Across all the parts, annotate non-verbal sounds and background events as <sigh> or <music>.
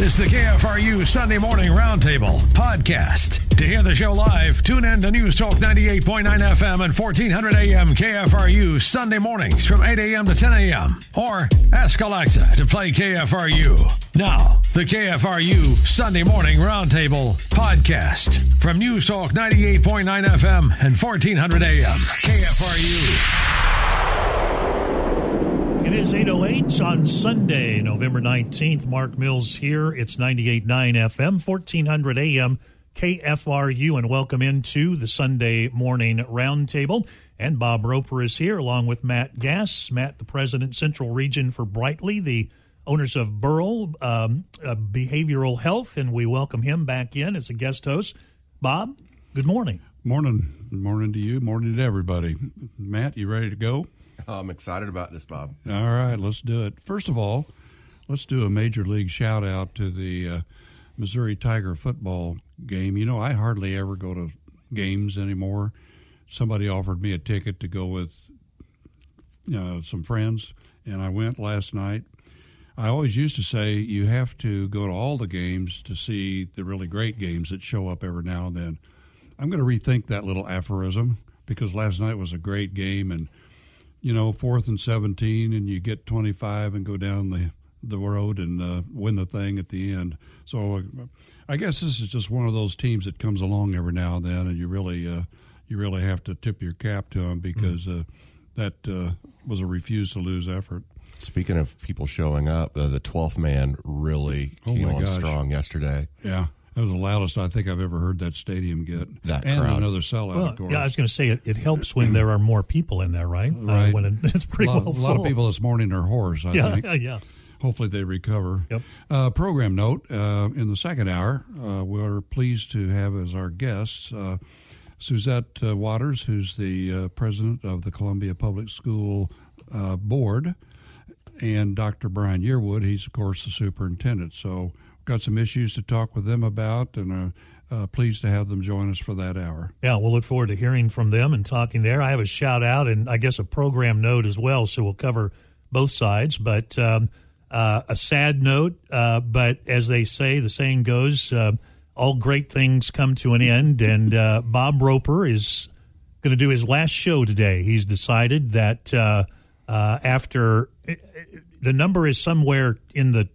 Is the KFRU Sunday Morning Roundtable podcast. To hear the show live, tune in to News Talk 98.9 FM and 1400 AM KFRU Sunday mornings from 8 a.m. to 10 a.m. Or ask Alexa to play KFRU. Now, the KFRU Sunday Morning Roundtable podcast from News Talk 98.9 FM and 1400 AM KFRU. It is 8.08 on Sunday, November 19th. Mark Mills here. It's 98.9 FM, 1400 AM, KFRU, and welcome into the Sunday morning roundtable. And Bob Roper is here along with Matt Gass. Matt, the president, Central Region for Brightli, the owners of Burrell um, uh, Behavioral Health, and we welcome him back in as a guest host. Bob, good morning. Morning. Morning to you. Morning to everybody. Matt, you ready to go? I'm excited about this, Bob. All right, let's do it. First of all, let's do a major league shout out to the uh, Missouri Tiger football game. You know, I hardly ever go to games anymore. Somebody offered me a ticket to go with uh, some friends, and I went last night. I always used to say you have to go to all the games to see the really great games that show up every now and then. I'm going to rethink that little aphorism because last night was a great game and you know, fourth and 17, and you get 25 and go down the, the road and uh, win the thing at the end. So uh, I guess this is just one of those teams that comes along every now and then, and you really, uh, you really have to tip your cap to them because uh, that uh, was a refuse to lose effort. Speaking of people showing up, uh, the 12th man really Oh came on gosh. strong yesterday. Yeah. That was the loudest I think I've ever heard that stadium get. That and crowd. another sellout, Well, of course. yeah, I was going to say it, it helps when there are more people in there, right? Right. Uh, when it, <laughs> it's a pretty lot, well a lot of people this morning are hoarse, I Yeah, think. yeah, <laughs> yeah. Hopefully they recover. Yep. Uh, program note: uh, in the second hour, uh, we're pleased to have as our guests uh, Suzette uh, Waters, who's the uh, president of the Columbia Public School uh, Board, and Dr. Brian Yearwood. He's of course the superintendent. So we've got some issues to talk with them about, and are uh, pleased to have them join us for that hour. Yeah, we'll look forward to hearing from them and talking there. I have a shout out and I guess a program note as well, so we'll cover both sides. But um, uh, a sad note, uh, but as they say, the saying goes, uh, all great things come to an end. And uh, Bob Roper is going to do his last show today. He's decided that uh, uh, after the number is somewhere in the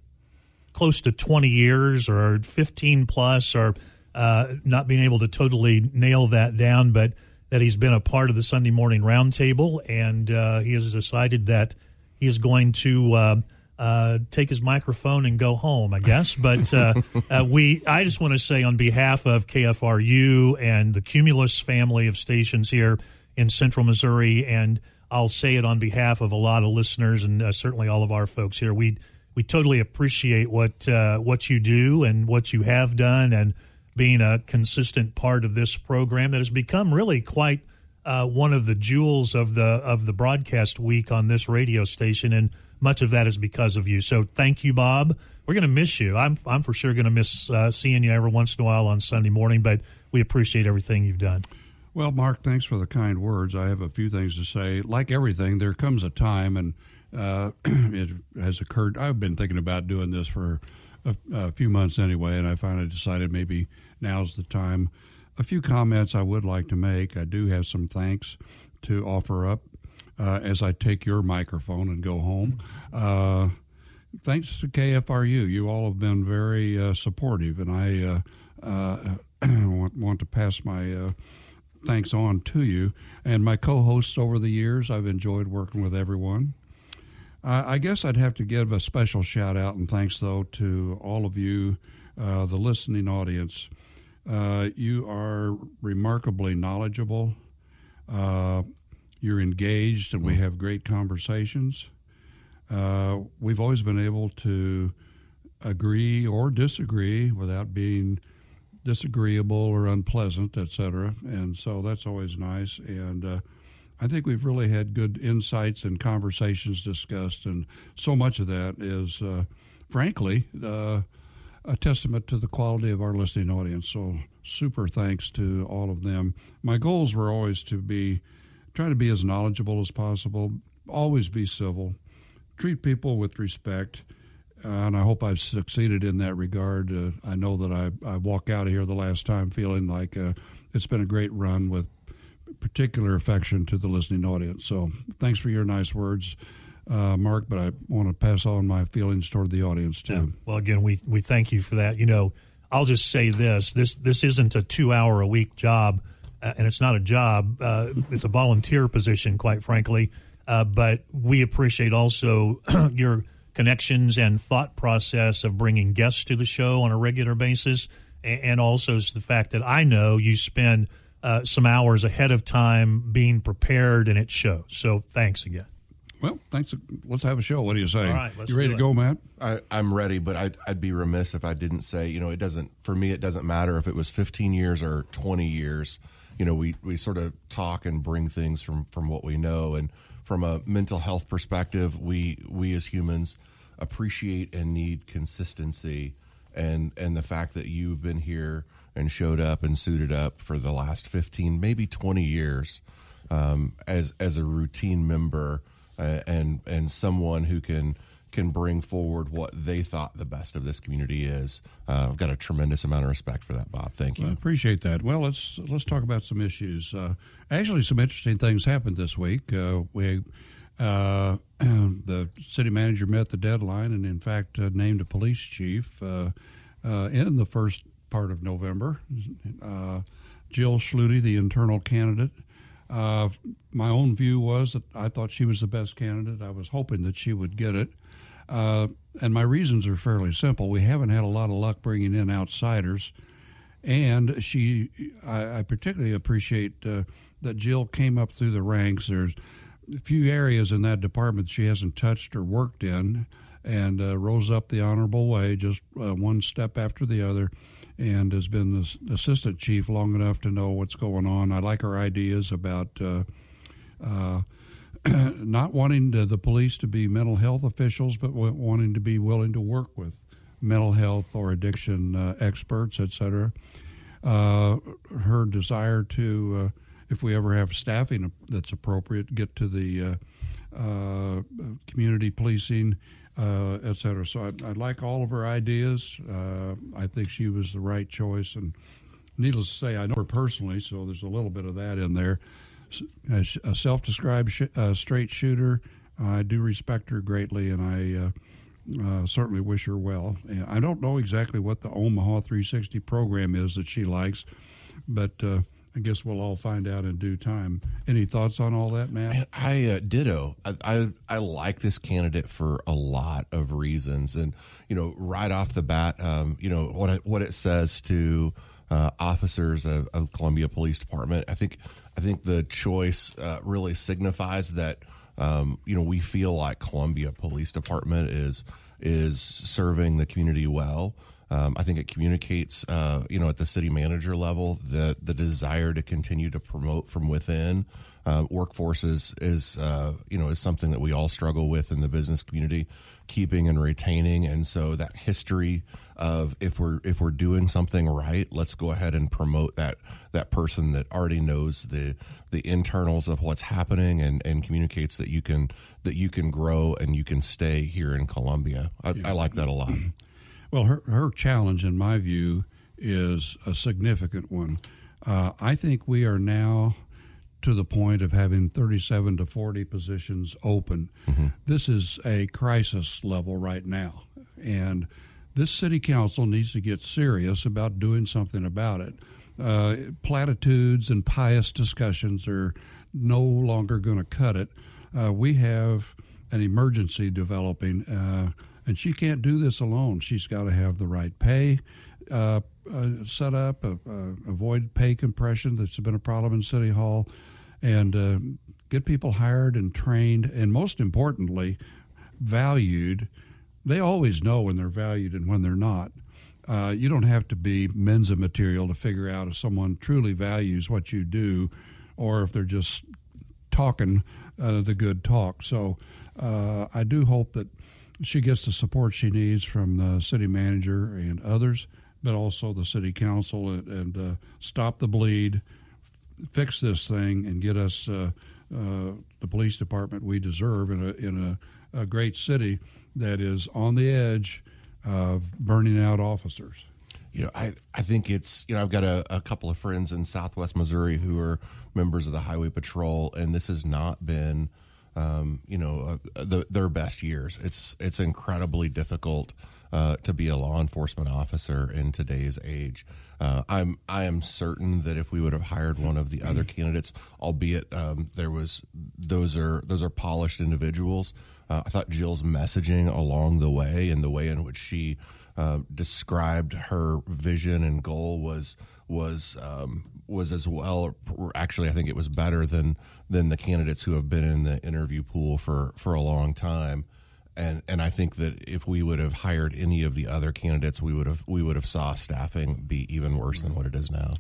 close to 20 years or 15 plus or uh, not being able to totally nail that down, but that he's been a part of the Sunday morning roundtable and uh, he has decided that he is going to uh, uh, take his microphone and go home, I guess. But uh, <laughs> uh, we, I just want to say on behalf of KFRU and the Cumulus family of stations here in Central Missouri, and I'll say it on behalf of a lot of listeners and uh, certainly all of our folks here. We we totally appreciate what uh, what you do and what you have done, and being a consistent part of this program that has become really quite uh, one of the jewels of the of the broadcast week on this radio station, and much of that is because of you. So thank you, Bob. We're going to miss you. I'm I'm for sure going to miss uh, seeing you every once in a while on Sunday morning, but we appreciate everything you've done. Well, Mark, thanks for the kind words. I have a few things to say. Like everything, there comes a time, and uh, <clears throat> it has occurred. I've been thinking about doing this for a, a few months anyway, and I finally decided maybe now's the time. A few comments I would like to make. I do have some thanks to offer up uh, as I take your microphone and go home. Uh, thanks to KFRU. You all have been very uh, supportive, and I uh, uh, <clears throat> want, want to pass my thanks on to you. And my co hosts over the years, I've enjoyed working with everyone. I guess I'd have to give a special shout out and thanks, though, to all of you, uh, the listening audience. Uh, you are remarkably knowledgeable. Uh, you're engaged, and we have great conversations. Uh, we've always been able to agree or disagree without being disagreeable or unpleasant, etc. And so that's always nice. And uh, I think we've really had good insights and conversations discussed, and so much of that is, uh, frankly, uh, a testament to the quality of our listening audience. So super thanks to all of them. My goals were always to be try to be as knowledgeable as possible, always be civil, treat people with respect. And I hope I've succeeded in that regard. Uh, I know that I, I walk out of here the last time feeling like uh, it's been a great run with particular affection to the listening audience. So thanks for your nice words. Uh, Mark, but I want to pass on my feelings toward the audience too. Yeah. Well, again, we we thank you for that. You know, I'll just say this: this this isn't a two hour a week job, uh, and it's not a job. Uh, it's a volunteer position, quite frankly. Uh, but we appreciate also <clears throat> your connections and thought process of bringing guests to the show on a regular basis, and also the fact that I know you spend uh, some hours ahead of time being prepared, and it shows. So thanks again. Well, thanks. Let's have a show. What do you say? All right, you ready to go, Matt? I, am ready, but I'd, I'd be remiss if I didn't say, you know, it doesn't, for me, it doesn't matter if it was 15 years or 20 years. You know, we, we sort of talk and bring things from, from what we know. And from a mental health perspective, we, we as humans appreciate and need consistency. And, and the fact that you've been here and showed up and suited up for the last 15, maybe 20 years um, as, as a routine member uh, and and someone who can can bring forward what they thought the best of this community is. Uh, I've got a tremendous amount of respect for that, Bob. Thank you. I appreciate that. Well, let's let's talk about some issues. Uh, actually, some interesting things happened this week. Uh, we. Uh, <clears throat> the city manager met the deadline and, in fact, uh, named a police chief uh, in the first part of November. Jill Schlude, the internal candidate, uh, my own view was that I thought she was the best candidate. I was hoping that she would get it. Uh, and my reasons are fairly simple. We haven't had a lot of luck bringing in outsiders. And she, I, I particularly appreciate uh, that Jill came up through the ranks. There's a few areas in that department she hasn't touched or worked in and uh, rose up the honorable way, just uh, one step after the other and has been the assistant chief long enough to know what's going on. I like her ideas about uh, uh, <clears throat> not wanting to, the police to be mental health officials, but wanting to be willing to work with mental health or addiction uh, experts, etc. Uh, her desire to, uh, if we ever have staffing that's appropriate, get to the uh, community policing uh, et cetera. So I, I, like all of her ideas. Uh, I think she was the right choice. And needless to say, I know her personally, so there's a little bit of that in there. As a self described sh- uh, straight shooter, I do respect her greatly, and I. Uh, uh, certainly wish her well. And I don't know exactly what the Omaha 360 program is that she likes, but uh, I guess we'll all find out in due time. Any thoughts on all that, Matt? Man, I uh, ditto. I, I, I like this candidate for a lot of reasons, and you know, right off the bat, um, you know what it, what it says to uh, officers of, of, Columbia Police Department. I think I think the choice uh, really signifies that um, you know we feel like Columbia Police Department is is serving the community well. Um, I think it communicates, uh, you know, at the city manager level, the the desire to continue to promote from within. Uh, workforce is, is uh, you know is something that we all struggle with in the business community, keeping and retaining. And so that history of if we're if we're doing something right, let's go ahead and promote that that person that already knows the the internals of what's happening and, and communicates that you can that you can grow and you can stay here in Columbia. I, yeah. I like that a lot. <clears throat> Well, her, her challenge, in my view, is a significant one. Uh, I think we are now to the point of having 37 to 40 positions open. Mm-hmm. This is a crisis level right now. And this city council needs to get serious about doing something about it. Uh, platitudes and pious discussions are no longer going to cut it. Uh, we have an emergency developing. Uh, and she can't do this alone. She's got to have the right pay uh, uh, set up, uh, avoid pay compression that's been a problem in City Hall, and uh, get people hired and trained, and most importantly, valued they always know when they're valued and when they're not. Uh, you don't have to be Mensa material to figure out if someone truly values what you do or if they're just talking uh, the good talk. So uh, I do hope that she gets the support she needs from the city manager and others, but also the city council and, and uh, stop the bleed, fix this thing, and get us uh, uh, the police department we deserve in a in a, a great city that is on the edge of burning out officers. You know, I, I think it's, you know, I've got a, a, couple of friends in Southwest Missouri who are members of the Highway Patrol, and this has not been, um, you know, uh, the, their best years. It's it's incredibly difficult uh, to be a law enforcement officer in today's age. Uh, I'm I am certain that if we would have hired one of the other candidates, albeit um, there was those are those are polished individuals. Uh, I thought Jill's messaging along the way and the way in which she uh, described her vision and goal was was um, was as well. Actually, I think it was better than than the candidates who have been in the interview pool for for a long time. And and I think that if we would have hired any of the other candidates, we would have we would have saw staffing be even worse than what it is now.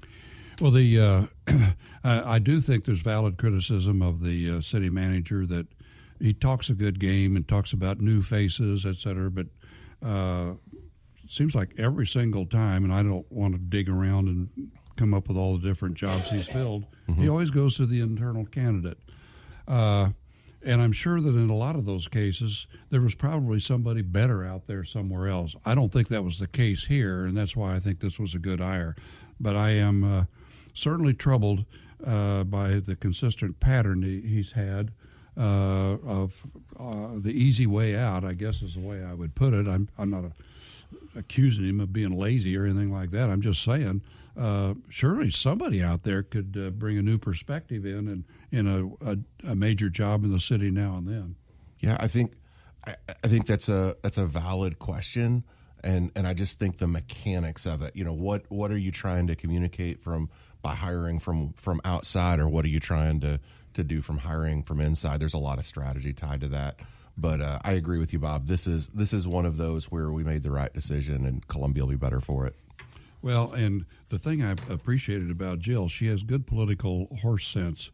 Well, the uh, <clears throat> I, I, do think there's valid criticism of the uh, city manager that he talks a good game and talks about new faces, et cetera, but uh, seems like every single time, and I don't want to dig around and come up with all the different jobs he's filled. Mm-hmm. He always goes to the internal candidate. Uh, and I'm sure that in a lot of those cases, there was probably somebody better out there somewhere else. I don't think that was the case here, and that's why I think this was a good hire. But I am uh, certainly troubled uh, by the consistent pattern he, he's had uh, of uh, the easy way out, I guess is the way I would put it. I'm, I'm not a accusing him of being lazy or anything like that. I'm just saying, uh, surely somebody out there could uh, bring a new perspective in and in a, a, a, major job in the city now and then. Yeah, I think I, I think that's a that's a valid question, and and I just think the mechanics of it. You know, what what are you trying to communicate from by hiring from from outside, or what are you trying to to do from hiring from inside? There's a lot of strategy tied to that. But uh, I agree with you, Bob. This is this is one of those where we made the right decision, and Columbia will be better for it. Well, and the thing I appreciated about Jill, she has good political horse sense.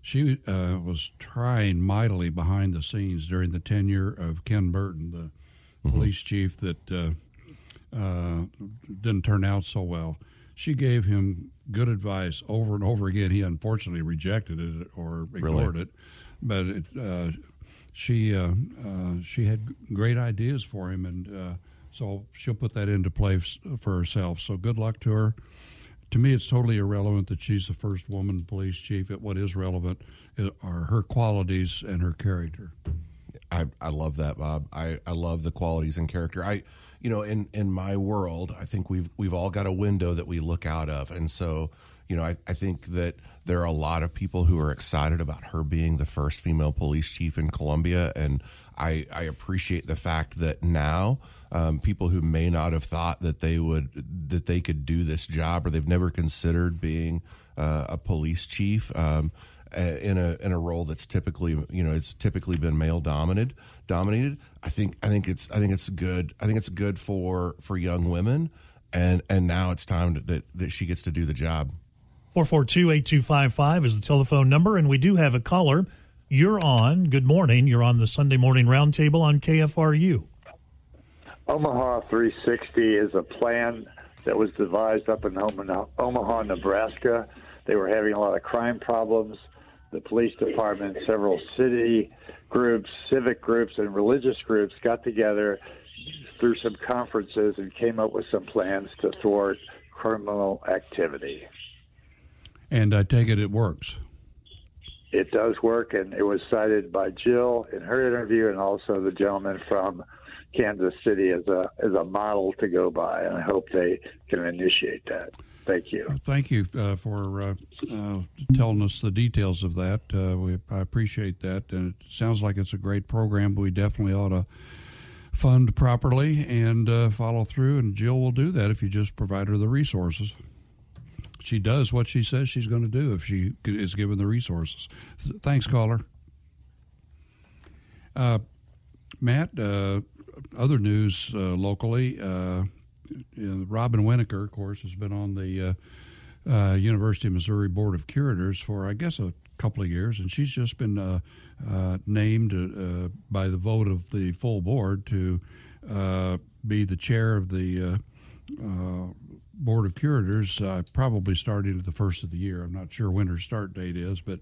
She uh, was trying mightily behind the scenes during the tenure of Ken Burton, the mm-hmm. police chief that uh, uh, didn't turn out so well. She gave him good advice over and over again. He unfortunately rejected it or ignored really? it, but it, uh, she uh, uh, she had great ideas for him, and uh, so she'll put that into play for herself. So good luck to her. To me, it's totally irrelevant that she's the first woman police chief. What is relevant are her qualities and her character. I, I love that, Bob. I, I love the qualities and character. I, you know, in, in my world, I think we've we've all got a window that we look out of, and so you know, I, I think that there are a lot of people who are excited about her being the first female police chief in Columbia, and I, I appreciate the fact that now um, people who may not have thought that they would that they could do this job or they've never considered being uh, a police chief. Um, in a in a role that's typically you know it's typically been male dominated dominated i think i think it's i think it's good i think it's good for for young women and and now it's time that that she gets to do the job 442 8255 is the telephone number, and we do have a caller. You're on. Good morning. You're on the Sunday Morning Roundtable on KFRU. Omaha 360 is a plan that was devised up in Omaha, Nebraska. They were having a lot of crime problems. The police department, several city groups, civic groups, and religious groups got together through some conferences and came up with some plans to thwart criminal activity. And I take it it works. It does work, and it was cited by Jill in her interview, and also the gentleman from Kansas City as a as a model to go by. And I hope they can initiate that. Thank you. Thank you uh, for uh, uh, telling us the details of that. Uh, we, I appreciate that, and it sounds like it's a great program. But we definitely ought to fund properly and uh, follow through. And Jill will do that if you just provide her the resources she does what she says she's going to do if she is given the resources. Thanks, caller. Uh, Matt, uh, other news uh, locally, uh, Robin Wenneker, of course, has been on the uh, University of Missouri Board of Curators for, I guess, a couple of years, and she's just been named by the vote of the full board to be the chair of the Board of Curators, uh, probably starting at the first of the year. I'm not sure when her start date is, but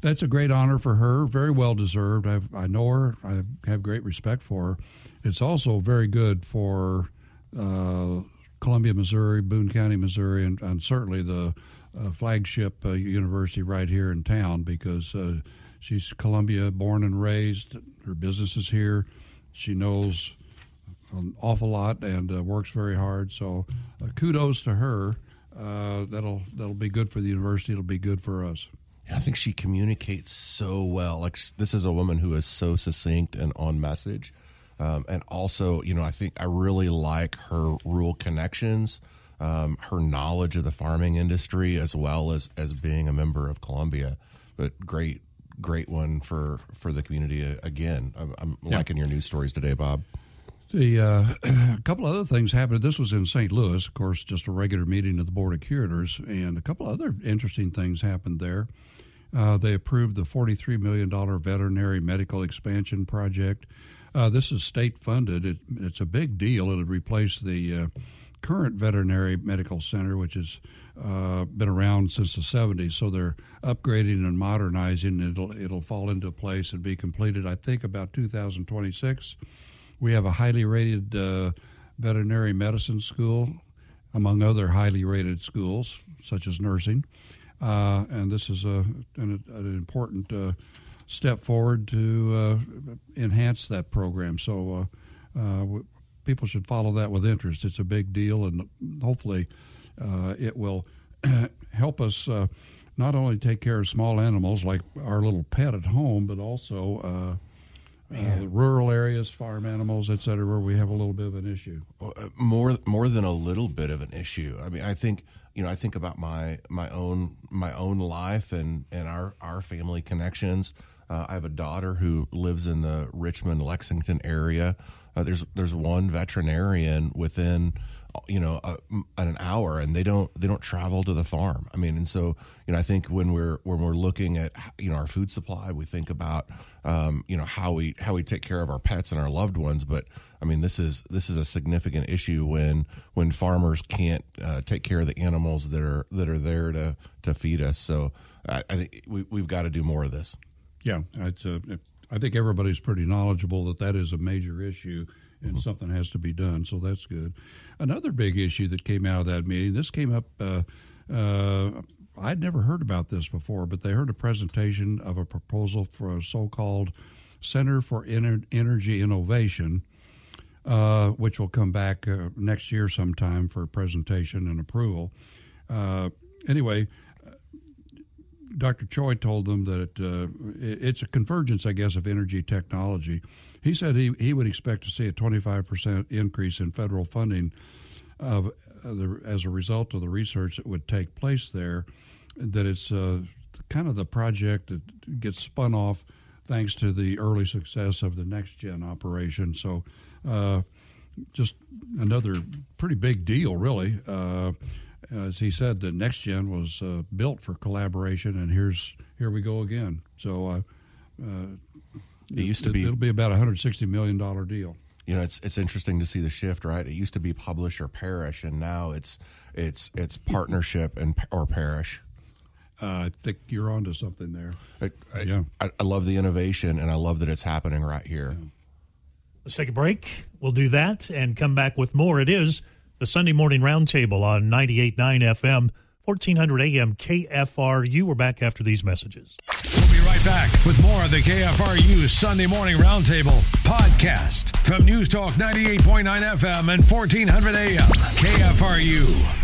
that's a great honor for her. Very well deserved. I've, i know her. I have great respect for her. It's also very good for uh, Columbia, Missouri, Boone County, Missouri, and, and certainly the uh, flagship uh, university right here in town because uh, she's Columbia born and raised. Her business is here. She knows an awful lot and uh, works very hard. So, uh, kudos to her. Uh, that'll that'll be good for the university. It'll be good for us. I think she communicates so well. Like this is a woman who is so succinct and on message. Um, and also, you know, I think I really like her rural connections, um, her knowledge of the farming industry, as well as as being a member of Columbia. But great, great one for for the community again. I'm, I'm yeah. liking your news stories today, Bob. The uh, <clears throat> a couple other things happened. This was in St. Louis, of course, just a regular meeting of the Board of Curators, and a couple other interesting things happened there. Uh, they approved the $43 million veterinary medical expansion project. Uh, this is state funded. It, it's a big deal. It'll replace the uh, current veterinary medical center, which has uh, been around since the 70s. So they're upgrading and modernizing. It'll it'll fall into place and be completed, I think, about 2026. We have a highly rated uh, veterinary medicine school, among other highly rated schools, such as nursing. Uh, and this is a, an, an important uh, step forward to uh, enhance that program. So uh, uh, w- people should follow that with interest. It's a big deal, and hopefully it will <clears throat> help us not only take care of small animals like our little pet at home, but also uh, rural areas, farm animals, et cetera, where we have a little bit of an issue. Uh, more, more than a little bit of an issue. I mean, I think you know, I think about my my own my own life and and our our family connections. Uh, I have a daughter who lives in the Richmond Lexington area. Uh, there's there's one veterinarian within you know a, an hour and they don't they don't travel to the farm. I mean and so you know i think when we're when we're looking at you know our food supply we think about um, you know how we how we take care of our pets and our loved ones. But i mean this is this is a significant issue when when farmers can't uh, take care of the animals that are that are there to to feed us. So i, I think we, we've got to do more of this yeah it's a, i think everybody's pretty knowledgeable that that is a major issue and mm-hmm. something has to be done. So that's good. Another big issue that came out of that meeting. This came up. Uh, uh, I'd never heard about this before, but they heard a presentation of a proposal for a so-called Center for Ener- Energy Innovation, uh, which will come back uh, next year sometime for presentation and approval. Uh, anyway, Dr. Choi told them that uh, it's a convergence, I guess, of energy technology. He said he, he would expect to see a 25% increase in federal funding of, uh, the, as a result of the research that would take place there, that it's uh, kind of the project that gets spun off thanks to the early success of the next gen operation. So, uh, just another pretty big deal, really. Uh, as he said, the next gen was uh, built for collaboration, and here's here we go again. So uh, uh, it used to be it'll be about a hundred sixty million dollar deal. You know, it's it's interesting to see the shift, right? It used to be publish or perish, and now it's it's it's partnership and or perish. Uh, I think you're onto something there. I, I, yeah, I, I, love the innovation, and I love that it's happening right here. Yeah. Let's take a break. We'll do that and come back with more. It is the Sunday Morning Roundtable on 98.9 FM, 1400 AM KFRU. We're back after these messages. We'll be right back with more of the KFRU Sunday Morning Roundtable podcast from News Talk 98.9 FM and 1400 AM KFRU.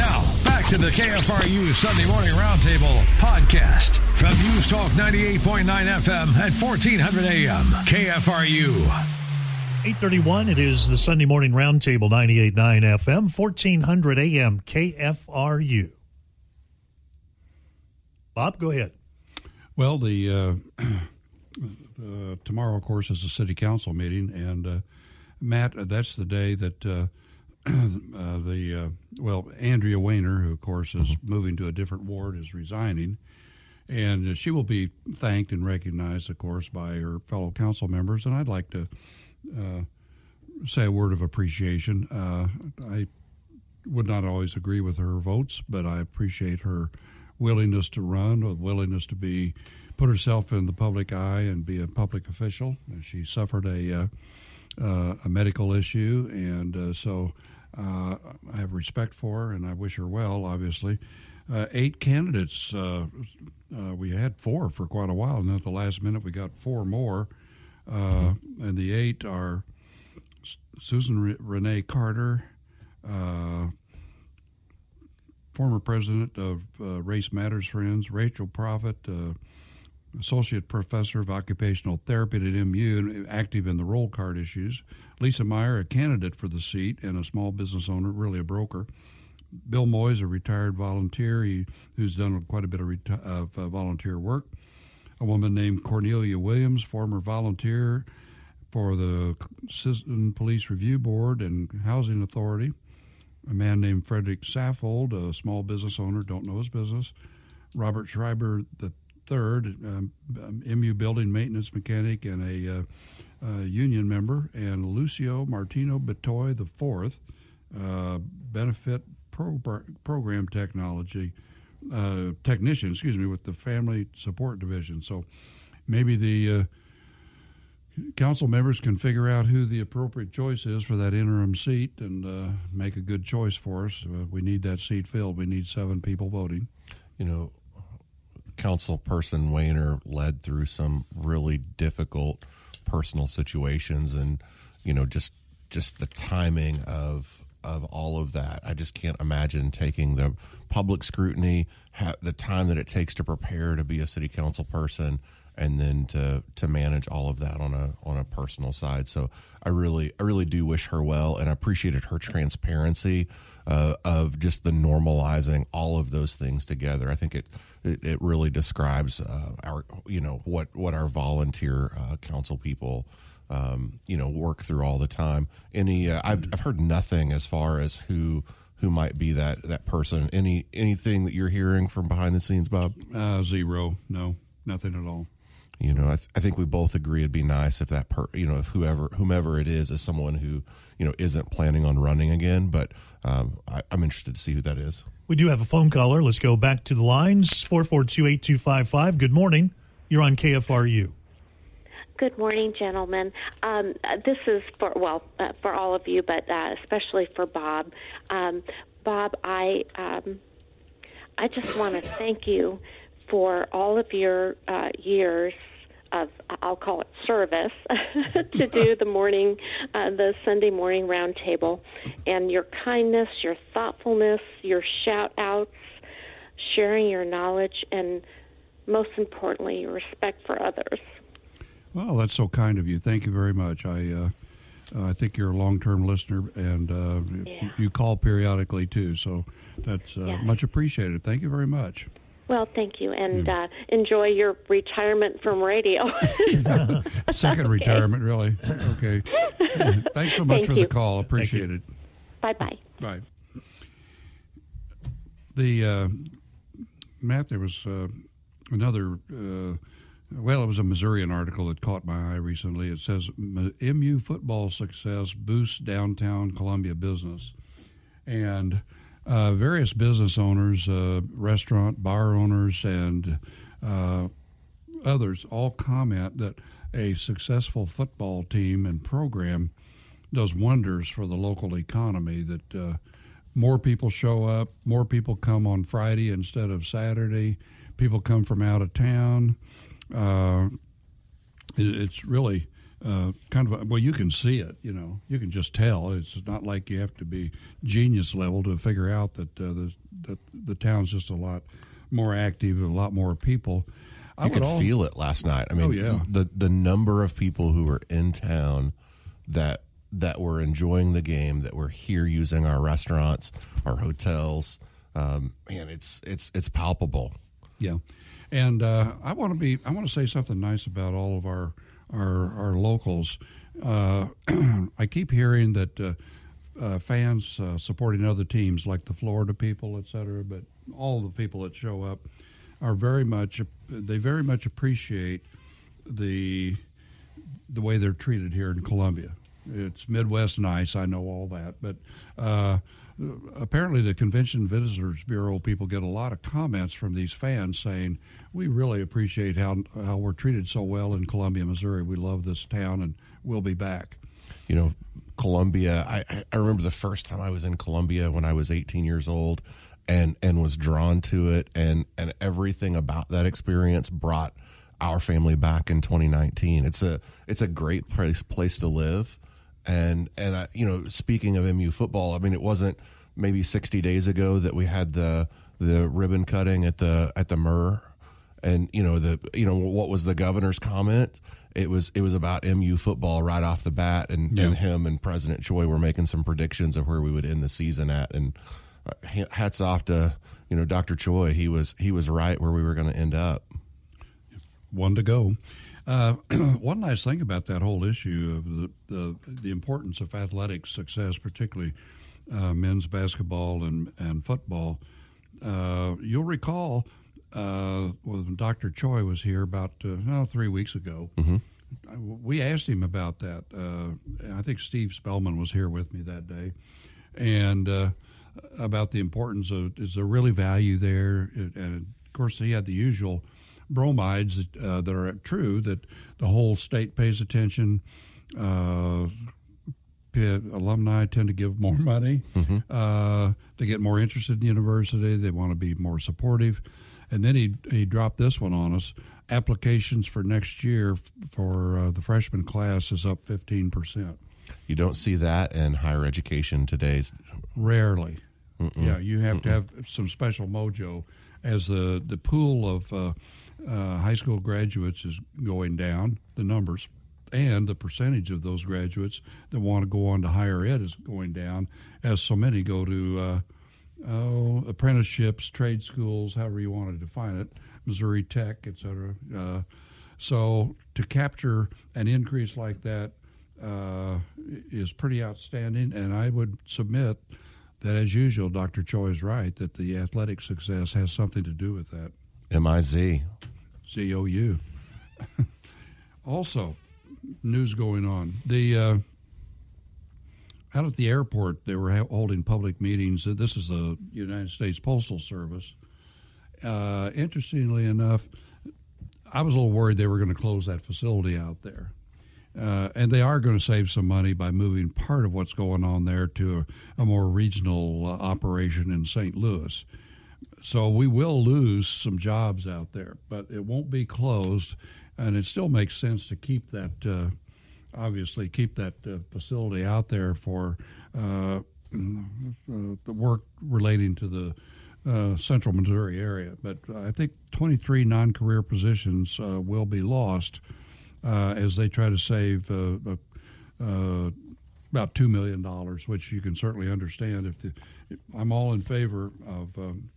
Now, back to the KFRU Sunday Morning Roundtable podcast from News Talk 98.9 FM at 1400 AM. KFRU. 831, it is the Sunday Morning Roundtable 98.9 FM, 1400 AM, KFRU. Bob, go ahead. Well, the uh, <clears throat> uh, tomorrow, of course, is a city council meeting, and uh, Matt, that's the day that <clears throat> uh, the uh, well, Andrea Waner, who of course is moving to a different ward, is resigning, and she will be thanked and recognized, of course, by her fellow council members. And I'd like to uh, say a word of appreciation. I would not always agree with her votes, but I appreciate her willingness to run, a willingness to be put herself in the public eye and be a public official. She suffered a uh, uh, a medical issue, and uh, so uh, I have respect for her, and I wish her well. Obviously, uh, eight candidates. Uh, we had four for quite a while, and at the last minute we got four more, and the eight are Susan Renee Carter former president of uh, Race Matters Friends, Rachel Profit, uh, associate professor of occupational therapy at MU, active in the roll card issues. Lisa Meyer, a candidate for the seat and a small business owner, really a broker. Bill Moyes, a retired volunteer he, who's done quite a bit of, reti- of uh, volunteer work. A woman named Cornelia Williams, former volunteer for the Citizen Police Review Board and Housing Authority a man named Frederick Saffold, a small business owner, don't know his business, Robert Schreiber third, um, MU building maintenance mechanic and a uh, uh, union member, and Lucio Martino Betoy the fourth, uh, benefit pro- program technology uh, technician, excuse me, with the family support division. So maybe the uh, council members can figure out who the appropriate choice is for that interim seat and uh, make a good choice for us. Uh, we need that seat filled. We need seven people voting. You know, council person Waner led through some really difficult personal situations, and you know, just just the timing of of all of that. I just can't imagine taking the public scrutiny, ha- the time that it takes to prepare to be a city council person and then to to manage all of that on a on a personal side. So I really I really do wish her well, and I appreciated her transparency uh, of just the normalizing all of those things together. I think it it, it really describes uh, our you know what what our volunteer uh, council people. Um, you know, work through all the time. Any, uh, I've I've heard nothing as far as who who might be that that person. Any anything that you're hearing from behind the scenes, Bob? Uh, zero. No, nothing at all. You know, I, th- I think we both agree it'd be nice if that per, you know, if whoever, whomever it is, is someone who, you know, isn't planning on running again. But um, I, I'm interested to see who that is. We do have a phone caller. Let's go back to the lines 442 8255. Good morning. You're on KFRU. Good morning, gentlemen. Um, this is for well uh, for all of you, but uh, especially for Bob. Um, Bob, I um, I just want to thank you for all of your uh, years of I'll call it service <laughs> to do the morning, uh, the Sunday morning roundtable, and your kindness, your thoughtfulness, your shout outs, sharing your knowledge, and most importantly, your respect for others. Well, that's so kind of you. Thank you very much. I uh, I think you're a long term listener, and uh, yeah. you call periodically too. So that's uh, yeah. much appreciated. Thank you very much. Well, thank you, and uh, enjoy your retirement from radio. <laughs> <laughs> Second okay. retirement, really. Okay. <laughs> Thanks so much thank for you. the call. Appreciate it. Bye bye. Bye. The uh, Matt, there was uh, another. Uh, well, it was a Missourian article that caught my eye recently. It says MU football success boosts downtown Columbia business, and uh, various business owners, uh, restaurant, bar owners, and uh, others all comment that a successful football team and program does wonders for the local economy. That uh, more people show up, more people come on Friday instead of Saturday. People come from out of town. Uh, it, it's really uh, kind of a, well, you can see it. You know, you can just tell. It's not like you have to be genius level to figure out that uh, the that the town's just a lot more active, a lot more people. I you could all, feel it last night. I mean, oh, yeah. the the number of people who were in town that that were enjoying the game, that were here using our restaurants, our hotels. Um, man, it's it's it's palpable. Yeah, and uh, I want to be. I want to say something nice about all of our our our locals. Uh, <clears throat> I keep hearing that uh, uh fans uh, supporting other teams, like the Florida people, et cetera, but all the people that show up are very much. They very much appreciate the the way they're treated here in Columbia. It's Midwest nice, I know all that, but uh, apparently the Convention Visitors Bureau people get a lot of comments from these fans saying, "We really appreciate how how we're treated so well in Columbia, Missouri. We love this town, and we'll be back." You know, Columbia. I, I remember the first time I was in Columbia when I was 18 years old, and and was drawn to it, and and everything about that experience brought our family back in 2019. It's a it's a great place place to live and and I, you know, speaking of MU football, I mean, it wasn't maybe 60 days ago that we had the the ribbon cutting at the at the Murr, and you know the you know what was the governor's comment? It was it was about MU football right off the bat, and, yeah. and him and President Choi were making some predictions of where we would end the season at, and uh, hats off to you know Dr. Choi. He was he was right where we were going to end up. One to go. Uh, <clears throat> one nice thing about that whole issue of the, the, the importance of athletic success, particularly uh, men's basketball and, and football, uh, you'll recall uh, when Dr. Choi was here about uh, oh, three weeks ago. Mm-hmm. We asked him about that. Uh, I think Steve Spellman was here with me that day, and about the importance of is there really value there? And of course, he had the usual bromides uh, that are true that the whole state pays attention. Uh, alumni tend to give more <laughs> money. Mm-hmm. Uh, they get more interested in the university. They want to be more supportive. And then he he dropped this one on us. Applications for next year for uh, the freshman class is up fifteen percent. You don't see that in higher education today's. Rarely. Mm-mm. Yeah, you have Mm-mm. to have some special mojo as the the pool of uh, uh, high school graduates is going down, the numbers, and the percentage of those graduates that want to go on to higher ed is going down, as so many go to uh, oh, apprenticeships, trade schools, however you want to define it, Missouri Tech, et cetera. Uh, so to capture an increase like that uh, is pretty outstanding, and I would submit that, as usual, Dr. Choi is right that the athletic success has something to do with that. M I Z. C O U. <laughs> Also, news going on. The uh, out at the airport, they were holding public meetings. This is the United States Postal Service. Uh, interestingly enough, I was a little worried they were going to close that facility out there. Uh, and they are going to save some money by moving part of what's going on there to a, a more regional uh, operation in St. Louis. So we will lose some jobs out there, but it won't be closed, and it still makes sense to keep that. Uh, obviously, keep that uh, facility out there for uh, the work relating to the uh, central Missouri area. But I think 23 non career positions uh, will be lost uh, as they try to save uh, uh, about $2 million, which you can certainly understand. If, the, I'm all in favor of um,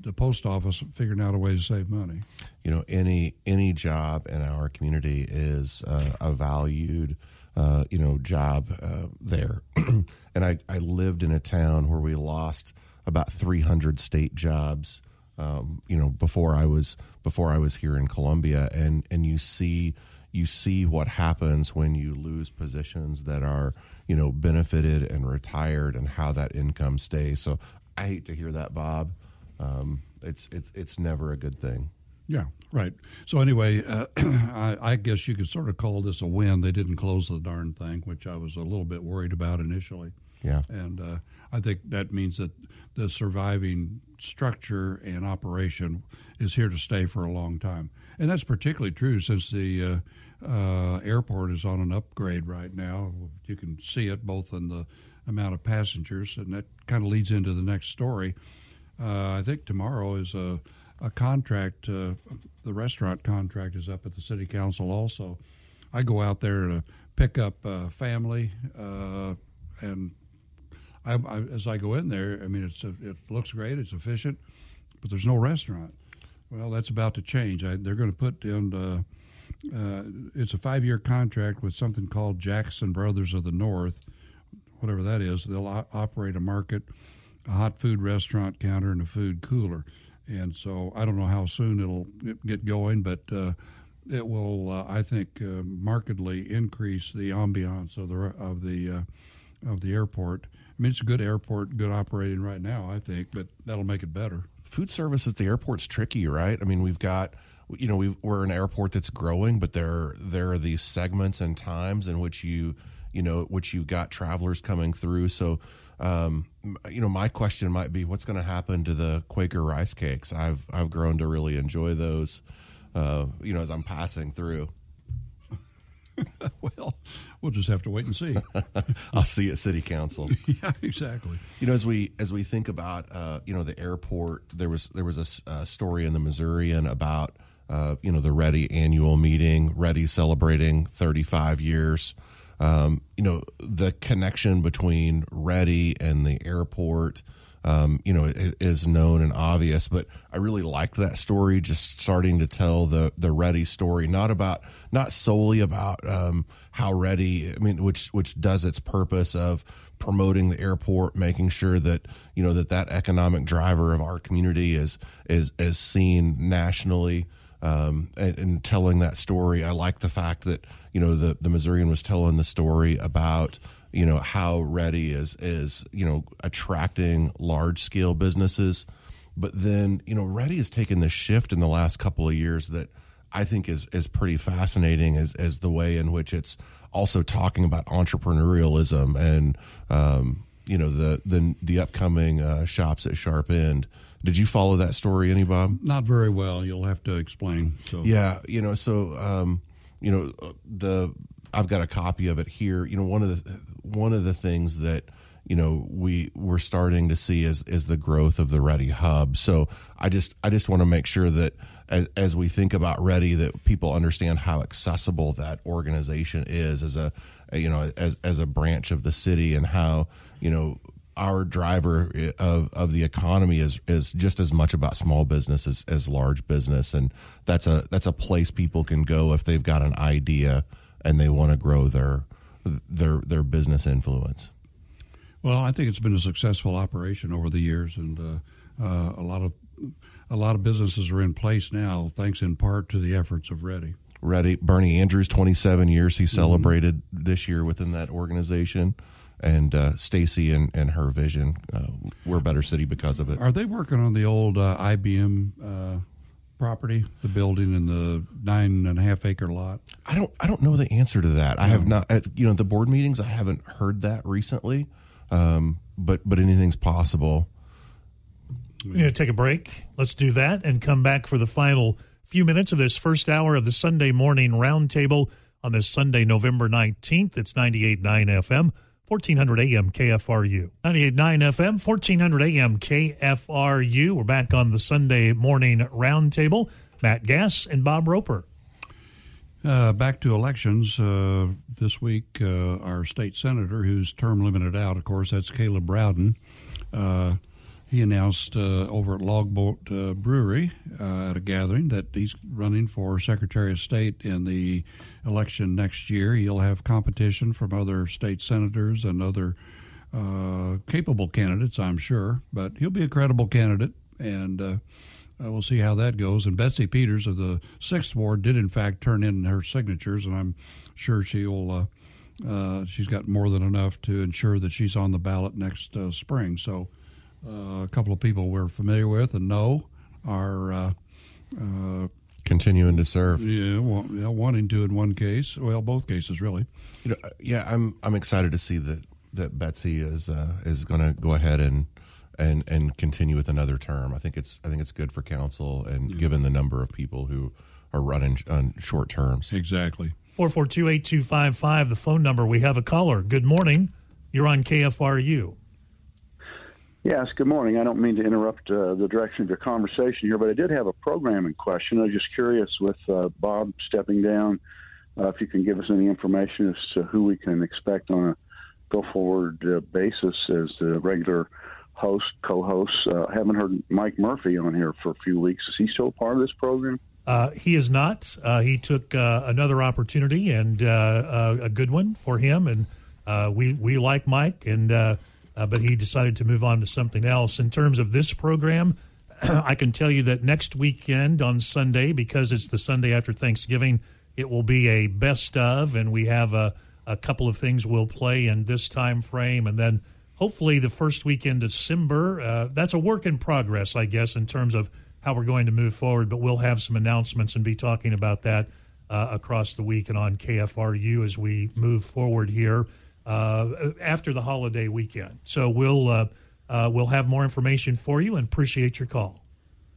the post office figuring out a way to save money. You know, any any job in our community is uh, a valued, uh, you know, job uh, there. <clears throat> and I, I lived in a town where we lost about 300 state jobs. Um, you know, before I was before I was here in Columbia, and and you see you see what happens when you lose positions that are you know benefited and retired, and how that income stays. So I hate to hear that, Bob. Um, it's it's it's never a good thing. Yeah, right. So anyway, uh, <clears throat> I, I, guess you could sort of call this a win. They didn't close the darn thing, which I was a little bit worried about initially. Yeah, and uh, I think that means that the surviving structure and operation is here to stay for a long time, and that's particularly true since the uh, uh airport is on an upgrade right now. You can see it both in the amount of passengers, and that kind of leads into the next story. Uh, I think tomorrow is a a contract. Uh, the restaurant contract is up at the city council. Also, I go out there to pick up uh, family, and I, I, as I go in there, I mean, it's a, it looks great. It's efficient, but there's no restaurant. Well, that's about to change. I, they're going to put in. Uh, uh, it's a five-year contract with something called Jackson Brothers of the North, whatever that is. They'll o- operate a market, a hot food restaurant counter, and a food cooler and so I don't know how soon it'll get going, but uh, it will, uh, I think, uh, markedly increase the ambiance of the of the uh, of the airport. I mean, it's a good airport, good operating right now, I think, but that'll make it better. Food service at the airport's tricky, right? I mean, we've got you know we are an airport that's growing, but there there are these segments and times in which you you know which you've got travelers coming through, so um, you know, my question might be, what's going to happen to the Quaker rice cakes? I've I've grown to really enjoy those. Uh, you know, as I'm passing through. <laughs> well, we'll just have to wait and see. <laughs> I'll see you at city council. <laughs> yeah, exactly. You know, as we as we think about uh, you know the airport, there was there was a, a story in the Missourian about uh, you know the REDI annual meeting, REDI celebrating 35 years. Um, you know, the connection between REDI and the airport, um, you know, is known and obvious. But I really liked that story, just starting to tell the the REDI story, not about, not solely about um, how REDI, I mean, which which does its purpose of promoting the airport, making sure that you know that that economic driver of our community is is is seen nationally um, and, and, telling that story. I like the fact that you know the the Missourian was telling the story about you know how REDI is is you know attracting large scale businesses, but then you know REDI has taken this shift in the last couple of years that I think is is pretty fascinating as as the way in which it's also talking about entrepreneurialism and um, you know the the the upcoming uh, shops at Sharp End did you follow that story, any Bob? Not very well. You'll have to explain. So yeah, you know, so um, you know the I've got a copy of it here. You know, one of the one of the things that you know we we're starting to see is is the growth of the REDI Hub. So I just I just want to make sure that as, as we think about REDI, that people understand how accessible that organization is as a you know as as a branch of the city and how you know our driver of, of the economy is is just as much about small business as, as large business and that's a that's a place people can go if they've got an idea and they want to grow their their their business influence well i think it's been a successful operation over the years and uh, uh, a lot of a lot of businesses are in place now thanks in part to the efforts of REDI REDI bernie andrews 27 years he mm-hmm. celebrated mm-hmm. this year within that organization and uh, Stacey and, and her vision. Uh, we're a better city because of it. Are they working on the old uh, IBM uh, property, the building and the nine and a half acre lot? I don't. I don't know the answer to that. I have not. At, you know, the board meetings. I haven't heard that recently. Um, but but anything's possible. We're going to take a break. Let's do that and come back for the final few minutes of this first hour of the Sunday morning roundtable on this Sunday, November 19th. It's 98.9 FM. 1400 AM KFRU. 98.9 FM, 1400 AM KFRU. We're back on the Sunday morning roundtable. Matt Gass and Bob Roper. Uh, back to elections. Uh, this week, uh, our state senator, who's term limited out, of course, that's Caleb Rowden. Uh, he announced uh, over at Logboat uh, Brewery at a gathering that he's running for Secretary of State in the election next year. You'll have competition from other state senators and other uh, capable candidates, I'm sure, but he'll be a credible candidate, and uh, uh, we'll see how that goes. And Betsy Peters of the Sixth Ward did, in fact, turn in her signatures, and I'm sure she'll. she's got more than enough to ensure that she's on the ballot next spring. So Uh, a couple of people we're familiar with and know are uh, uh, continuing to serve. Yeah, wa- yeah, wanting to in one case. Well, both cases really. You know, uh, yeah, I'm I'm excited to see that that Betsy is uh, is going to go ahead and and and continue with another term. I think it's I think it's good for council and given the number of people who are running on short terms. Exactly. 442 8255, the phone number. We have a caller. Good morning. You're on KFRU. Yes, good morning. I don't mean to interrupt uh, the direction of your conversation here, but I did have a programming question. I was just curious with uh, Bob stepping down, uh, if you can give us any information as to who we can expect on a go forward uh, basis as the regular host, co host. Uh, haven't heard Mike Murphy on here for a few weeks. Is he still part of this program? Uh, he is not. He took another opportunity and a good one for him, and we we like Mike, and uh, but he decided to move on to something else. In terms of this program, <clears throat> I can tell you that next weekend on Sunday, because it's the Sunday after Thanksgiving, it will be a best of, and we have a, a couple of things we'll play in this time frame, and then hopefully the first weekend of December. Uh, that's a work in progress, I guess, in terms of how we're going to move forward. But we'll have some announcements and be talking about that uh, across the week and on KFRU as we move forward here after the holiday weekend. So we'll uh, uh, we'll have more information for you and appreciate your call,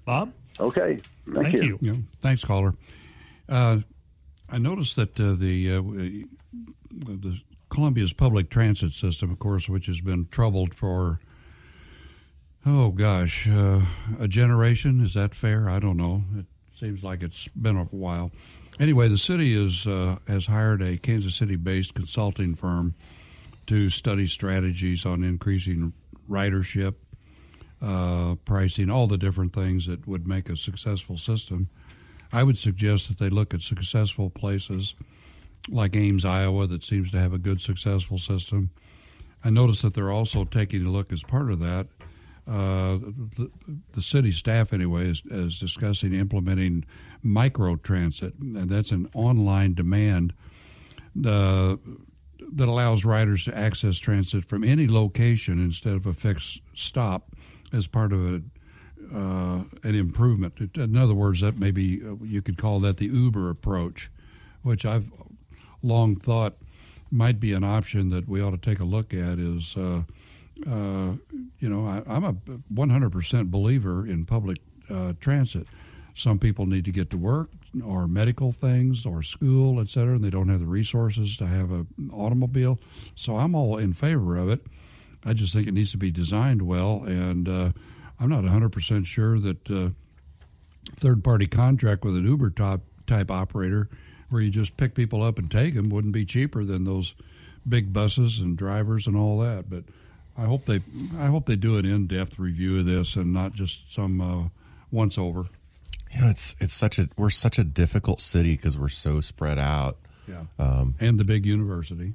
Bob. Okay, thank, Thank you. Yeah, thanks, caller. Uh, I noticed that uh, the uh, the Columbia's public transit system, of course, which has been troubled for oh gosh, uh, a generation. Is that fair? I don't know. It seems like it's been a while. Anyway, the city is uh, has hired a Kansas City-based consulting firm to study strategies on increasing ridership, uh, pricing, all the different things that would make a successful system. I would suggest that they look at successful places like Ames, Iowa, that seems to have a good, successful system. I noticed that they're also taking a look as part of that. Uh, the, the city staff, anyway, is, is discussing implementing microtransit, and that's an online demand uh, that allows riders to access transit from any location instead of a fixed stop as part of a uh, an improvement. In other words, that maybe uh, you could call that the Uber approach, which I've long thought might be an option that we ought to take a look at. Is uh, uh, you know I, I'm a 100% believer in public uh, transit. Some people need to get to work or medical things or school, et cetera, and they don't have the resources to have an automobile. So I'm all in favor of it. I just think it needs to be designed well, and uh, I'm not 100% sure that uh, third party contract with an Uber top, type operator where you just pick people up and take them wouldn't be cheaper than those big buses and drivers and all that. But I hope they I hope they do an in depth review of this and not just some uh, once over. You know, it's it's such a we're such a difficult city because we're so spread out. Yeah. Um, and the big university.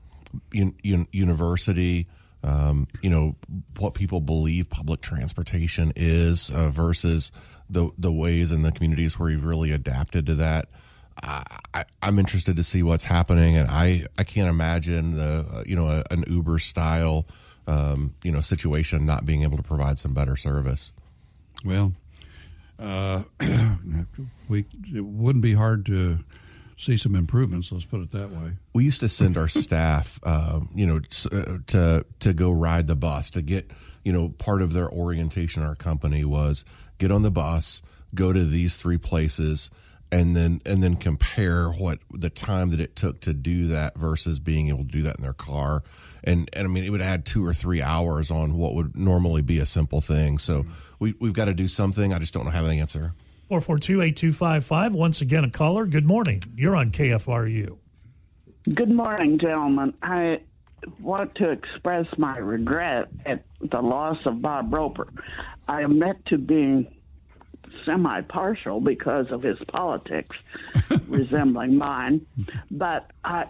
Un, un, university, um, you know, what people believe public transportation is uh, versus the the ways in the communities where you've really adapted to that. I, am interested to see what's happening, and I, I can't imagine the uh, you know a, an Uber style um, you know situation not being able to provide some better service. Well, uh, <clears throat> we it wouldn't be hard to see some improvements. Let's put it that way. We used to send our staff, uh, <laughs> you know, to to go ride the bus to get you know part of their orientation. Our company was get on the bus, go to these three places and then and then compare what the time that it took to do that versus being able to do that in their car and and I mean it would add 2 or 3 hours on what would normally be a simple thing so we we've got to do something. I just don't have an answer. 442-8255 once again a caller good morning. You're on KFRU Good morning gentlemen. I want to express my regret at the loss of Bob Roper. I am met to being semi partial because of his politics <laughs> resembling mine, but I,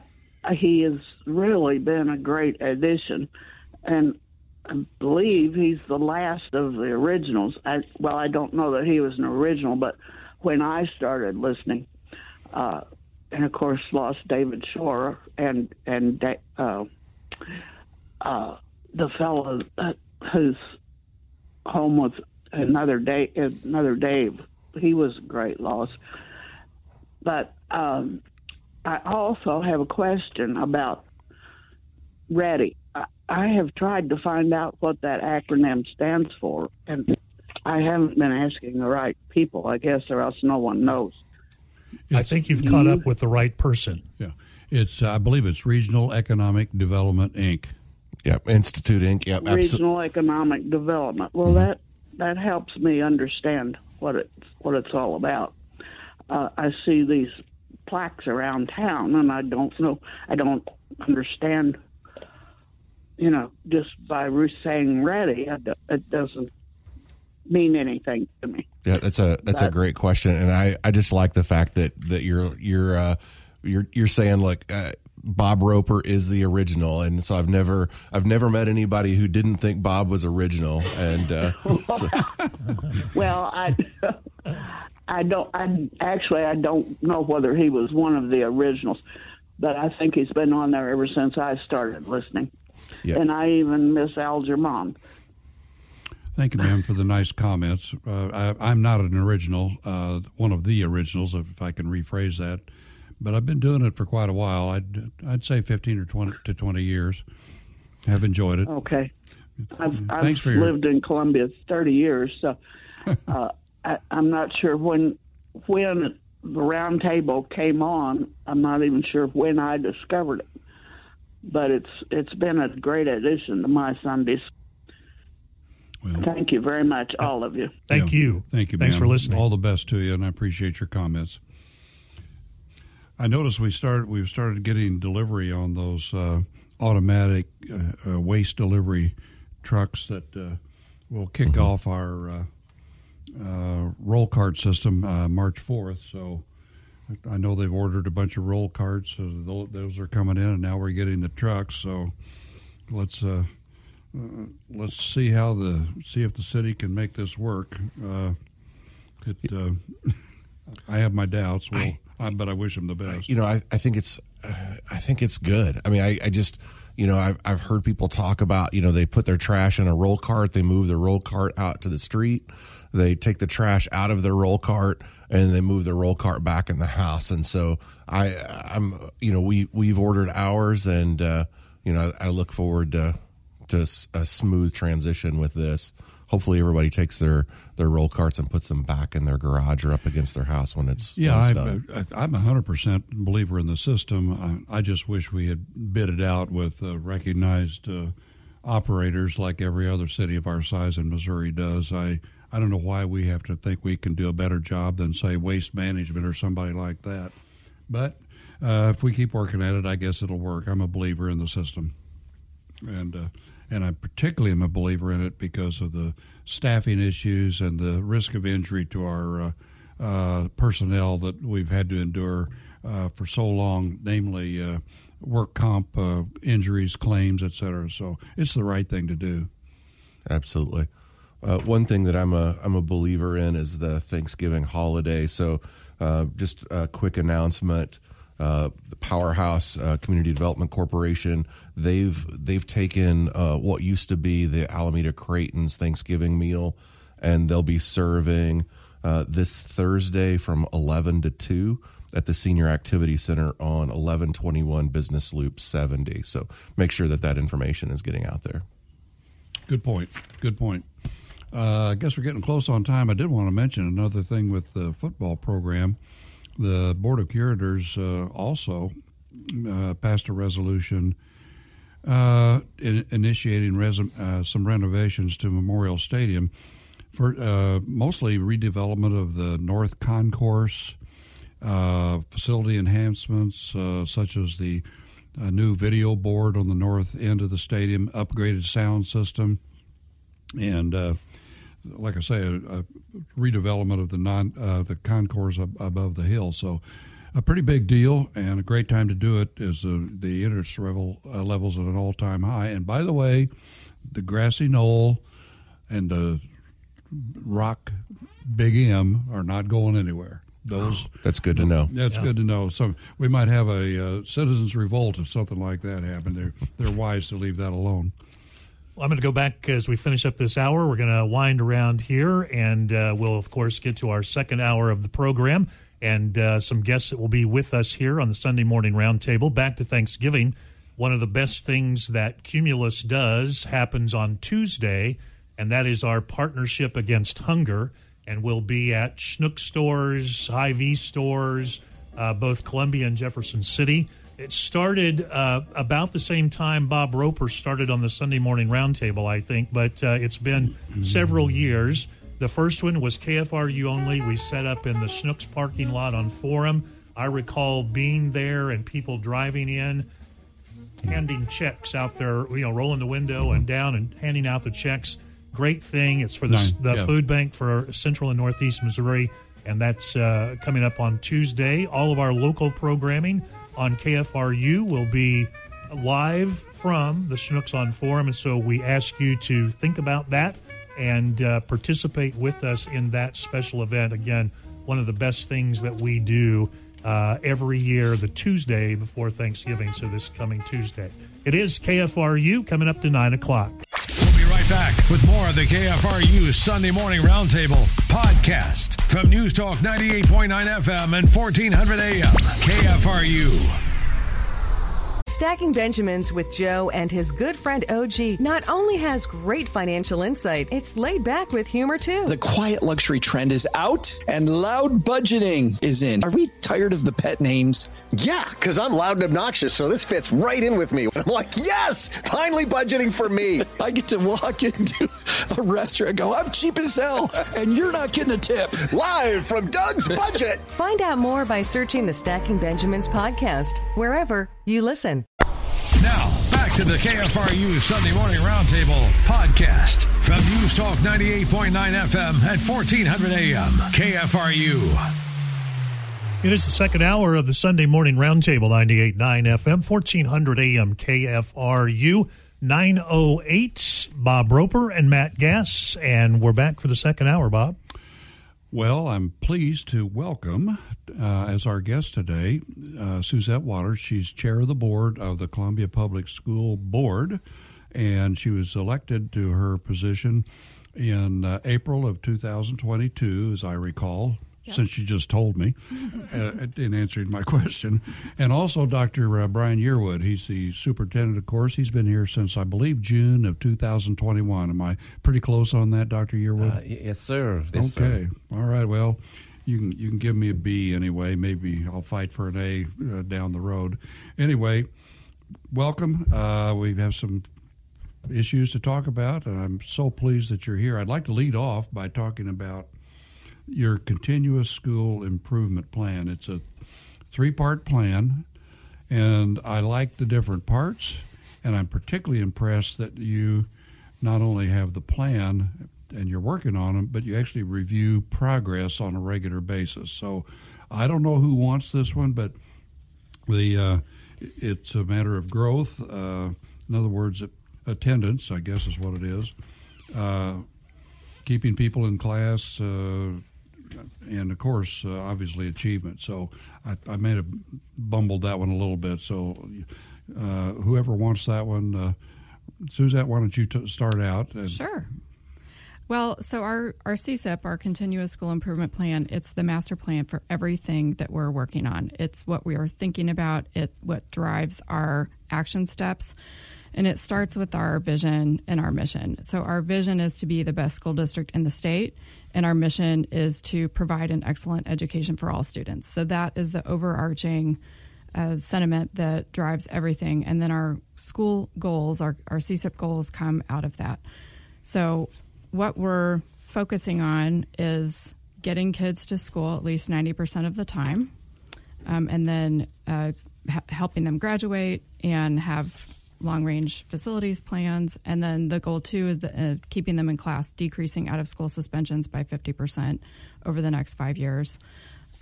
he has really been a great addition, and I believe he's the last of the originals. I, well, I don't know that he was an original, but when I started listening, uh, and of course lost David Shore and and uh, uh, the fellow who's home with another day, another Dave. He was a great loss. But um, I also have a question about REDI. I, I have tried to find out what that acronym stands for, and I haven't been asking the right people, I guess, or else no one knows. I think you've caught up with the right person. Yeah, it's I believe it's Regional Economic Development Inc. Yep, Institute Inc. Yep, absolutely. Regional Economic Development. Well, that that helps me understand what it what it's all about. Uh, I see these plaques around town, and I don't know. I don't understand. You know, just by saying "ready," it doesn't mean anything to me. Yeah, that's a that's a great question, and I, I just like the fact that that you're you're uh, you're you're saying like uh, Bob Roper is the original, and so I've never I've never met anybody who didn't think Bob was original, and uh, <laughs> so, Well, I I don't. I actually I don't know whether he was one of the originals, but I think he's been on there ever since I started listening. Yeah. And I even miss Algernon. Thank you, ma'am, for the nice comments. Uh, I, I'm not an original, uh, one of the originals, if I can rephrase that. But I've been doing it for quite a while. I'd I'd say 15 or 20 to 20 years. Have enjoyed it. Okay. I've, I've for your- lived in Columbia 30 years, so <laughs> uh, I, I'm not sure when when the round table came on. I'm not even sure when I discovered it, but it's it's been a great addition to my Sundays. Thank you very much, all of you. Thank Yeah. you. Thank you. Thanks ma'am. for listening. All the best to you, and I appreciate your comments. I noticed we started we've started getting delivery on those uh, automatic uh, uh, waste delivery trucks that uh, will kick Mm-hmm. off our uh, uh, roll cart system uh, March fourth. So I know they've ordered a bunch of roll carts. So those are coming in, and now we're getting the trucks. So let's. Uh, uh, let's see how the see if the city can make this work. Uh, it, uh, <laughs> I have my doubts. Well, I, but I wish them the best. you know, I, I think it's uh, I think it's good. I mean, I, I just you know I've I've heard people talk about you know they put their trash in a roll cart, they move the roll cart out to the street, they take the trash out of their roll cart, and they move the roll cart back in the house. And so I I'm you know we we've ordered ours, and uh, you know I, I look forward to to a smooth transition with this. Hopefully, everybody takes their their roll carts and puts them back in their garage or up against their house when it's Yeah, when it's I, done. I, I'm a hundred percent believer in the system. I, I just wish we had bid it out with uh, recognized uh, operators like every other city of our size in Missouri does. I I don't know why we have to think we can do a better job than say Waste Management or somebody like that. But uh, if we keep working at it, I guess it'll work. I'm a believer in the system, and uh, and I particularly am a believer in it because of the staffing issues and the risk of injury to our uh, uh, personnel that we've had to endure uh, for so long, namely uh, work comp injuries, claims, et cetera. So it's the right thing to do. Absolutely. Uh, one thing that I'm a I'm a believer in is the Thanksgiving holiday. So, uh, just a quick announcement: uh, the Powerhouse uh, Community Development Corporation they've they've taken uh, what used to be the Almeta Crayton's Thanksgiving meal, and they'll be serving uh, this Thursday from 11 to 2 at the Senior Activity Center on 1121 Business Loop 70. So make sure that that information is getting out there. Good point. Good point. Uh, I guess we're getting close on time. I did want to mention another thing with the football program. The Board of Curators uh, also uh, passed a resolution uh, in, initiating res- uh, some renovations to Memorial Stadium for uh, mostly redevelopment of the North Concourse, facility enhancements such as the new video board on the north end of the stadium, upgraded sound system, and like I say, a, a redevelopment of the non uh, the concourse ab- above the hill. So, a pretty big deal and a great time to do it. Is uh, the interest level uh, levels at an all time high. And by the way, the grassy knoll and the rock Big M are not going anywhere. Those That's good to know. that's good to know. So we might have a uh, citizens revolt if something like that happened. They're they're wise to leave that alone. I'm going to go back as we finish up this hour. We're going to wind around here, and uh, we'll, of course, get to our second hour of the program and uh, some guests that will be with us here on the Sunday morning roundtable. Back to Thanksgiving. One of the best things that Cumulus does happens on Tuesday, and that is our partnership against hunger. And we'll be at Schnuck stores, Hy-Vee stores, uh, both Columbia and Jefferson City. It started uh, about the same time Bob Roper started on the Sunday morning roundtable, I think, but uh, it's been several years. The first one was KFRU only. We set up in the Schnucks parking lot on Forum. I recall being there and people driving in, handing checks out there, you know, rolling the window and down and handing out the checks. Great thing. It's for the, Nice, the yeah. food bank for Central and Northeast Missouri, and that's uh, coming up on Tuesday. All of our local programming on KFRU will be live from the Schnucks on Forum, and so we ask you to think about that and uh, participate with us in that special event. Again, one of the best things that we do uh, every year, the Tuesday before Thanksgiving. So this coming Tuesday, it is KFRU coming up to nine o'clock. Right back with more of the KFRU Sunday Morning Roundtable podcast from News Talk 98.9 FM and 1400 AM. KFRU. Stacking Benjamins with Joe and his good friend OG not only has great financial insight, it's laid back with humor too. The quiet luxury trend is out and loud budgeting is in. Are we tired of the pet names? Yeah, because I'm loud and obnoxious, so this fits right in with me. And <laughs> I'm like, yes, finally budgeting for me. <laughs> I get to walk into a restaurant and go, I'm cheap as hell, and you're not getting a tip. Live from Doug's Budget. <laughs> Find out more by searching the Stacking Benjamins podcast wherever you listen. Now, back to the KFRU Sunday Morning Roundtable podcast from News Talk 98.9 FM at 1400 AM. KFRU. It is the second hour of the Sunday morning roundtable, 98.9 FM, 1400 AM KFRU, 908. Bob Roper and Matt Gass, and we're back for the second hour, Bob. Well, I'm pleased to welcome uh, as our guest today uh, Suzette Waters. She's chair of the board of the Columbia Public School Board, and she was elected to her position in uh, April of 2022, as I recall. Since you just told me <laughs> uh, in answering my <laughs> question. And also Dr. Uh, Brian Yearwood. He's the superintendent, of course. He's been here since, I believe, June of 2021. Am I pretty close on that, Dr. Yearwood? Uh, yes, sir. Yes, sir. okay. All right. Well, you can you can give me a B anyway. Maybe I'll fight for an A uh, down the road. Anyway, welcome. Uh, we have some issues to talk about, and I'm so pleased that you're here. I'd like to lead off by talking about your continuous school improvement plan. It's a three part plan, and I like the different parts, and I'm particularly impressed that you not only have the plan and you're working on them, but you actually review progress on a regular basis. So I don't know who wants this one, but the uh, it's a matter of growth. Uh, in other words, attendance, I guess, is what it is. Uh, keeping people in class, uh, and of course, uh, obviously, achievement. So I, I may have bumbled that one a little bit. So uh, whoever wants that one, uh, Suzette, why don't you t- start out? And Sure. Well, so our, our CSIP, our Continuous School Improvement Plan, it's the master plan for everything that we're working on. It's what we are thinking about, it's what drives our action steps, and it starts with our vision and our mission. So, our vision is to be the best school district in the state, and our mission is to provide an excellent education for all students. So, that is the overarching uh, sentiment that drives everything. And then our school goals, our, our CSIP goals, come out of that. So, what we're focusing on is getting kids to school at least 90% of the time, um, and then uh, h- helping them graduate and have long range facilities plans. And then the goal, too, is the, uh, keeping them in class, decreasing out of school suspensions by 50% over the next five years.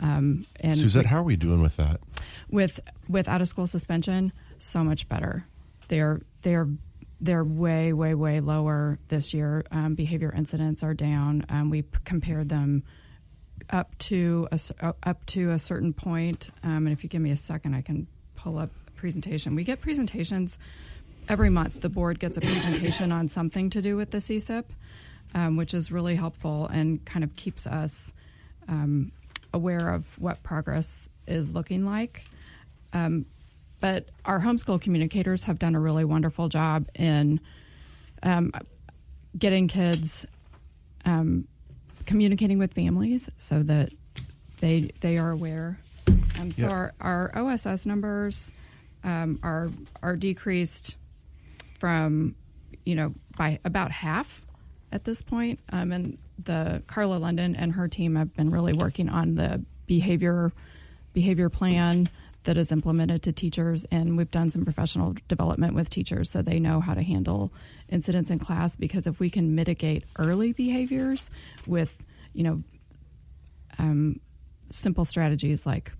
Um, and Suzette, how are we doing with that? with with out of school suspension so much better they're they're they're way way way lower this year um, behavior incidents are down um, we p- compared them up to a, uh, up to a certain point um, and if you give me a second i can pull up presentation we get presentations every month the board gets a presentation on something to do with the CSIP, um, which is really helpful and kind of keeps us um, aware of what progress is looking like. Um, but our homeschool communicators have done a really wonderful job in um, getting kids um, communicating with families so that they they are aware. Um, so Yeah. our, our OSS numbers um, are are decreased from you know by about half at this point. Um, and the Carla London and her team have been really working on the behavior behavior plan that is implemented to teachers and we've done some professional development with teachers so they know how to handle incidents in class because if we can mitigate early behaviors with you know um, simple strategies like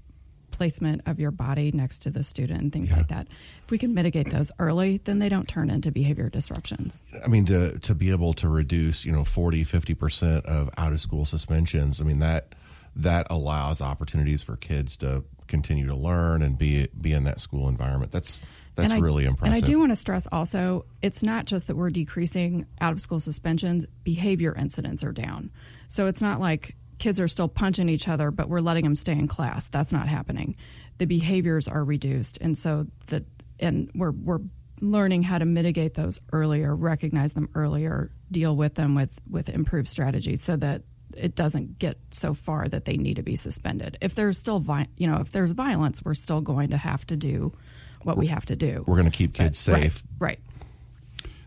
placement of your body next to the student and things like that if we can mitigate those early then they don't turn into behavior disruptions I mean, to to be able to reduce, you know, 40, 50 percent of out of school suspensions. I mean that that allows opportunities for kids to continue to learn and be be in that school environment. That's that's I- really impressive. And I do want to stress also, it's not just that we're decreasing out of school suspensions, behavior incidents are down. So it's not like kids are still punching each other, but we're letting them stay in class. That's not happening. The behaviors are reduced. And so that, and we're, we're learning how to mitigate those earlier, recognize them earlier, deal with them with, with improved strategies so that it doesn't get so far that they need to be suspended. If there's still, vi- you know, if there's violence, we're still going to have to do what we have to do. We're going to keep kids Right, safe. Right.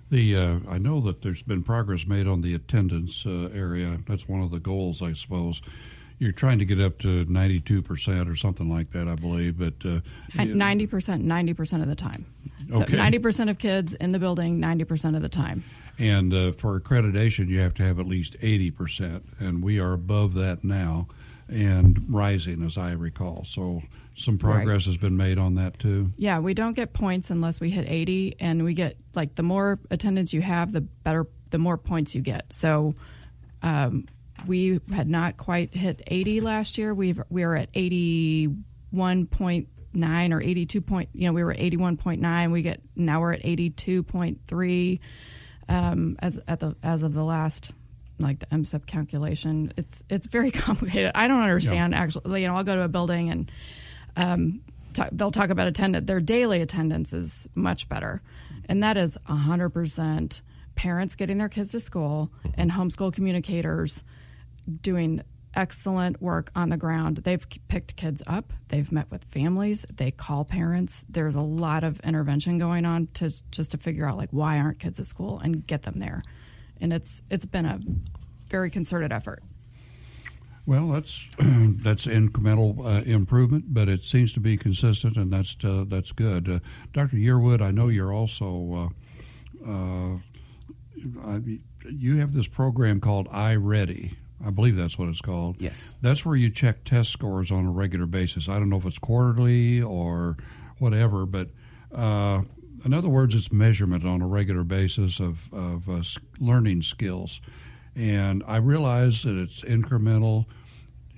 The uh, I know that there's been progress made on the attendance uh, area. That's one of the goals, I suppose. You're trying to get up to 92 percent or something like that, I believe. But uh, Ninety percent, ninety percent of the time. So Okay. ninety percent of kids in the building, ninety percent of the time. And uh, for accreditation, you have to have at least 80%. And we are above that now and rising, as I recall. So some progress has been made on that, too. Yeah, we don't get points unless we hit eighty, and we get like the more attendance you have, the better, the more points you get. So. Um, we had not quite hit 80 last year. We've we are at 81.9 or 82 point. You know, we were at 81.9. We get now we're at 82.3 um, as at the as of the last like the MSIP calculation. It's it's very <laughs> complicated. I don't understand actually. You know, I'll go to a building and um, they'll talk about attendance. Their daily attendance is much better, and that is hundred percent parents getting their kids to school and homeschool communicators doing excellent work on the ground. They've picked kids up, they've met with families, they call parents. There's a lot of intervention going on to just to figure out like why aren't kids at school and get them there. And it's it's been a very concerted effort. Well, that's <clears throat> that's incremental uh, improvement, but it seems to be consistent, and that's uh, that's good. Uh, Dr. Yearwood, I know you're also uh, uh, I, you have this program called iReady. I believe that's what it's called. Yes. That's where you check test scores on a regular basis. I don't know if it's quarterly or whatever, but uh, in other words, it's measurement on a regular basis of, of learning skills. And I realize that it's incremental,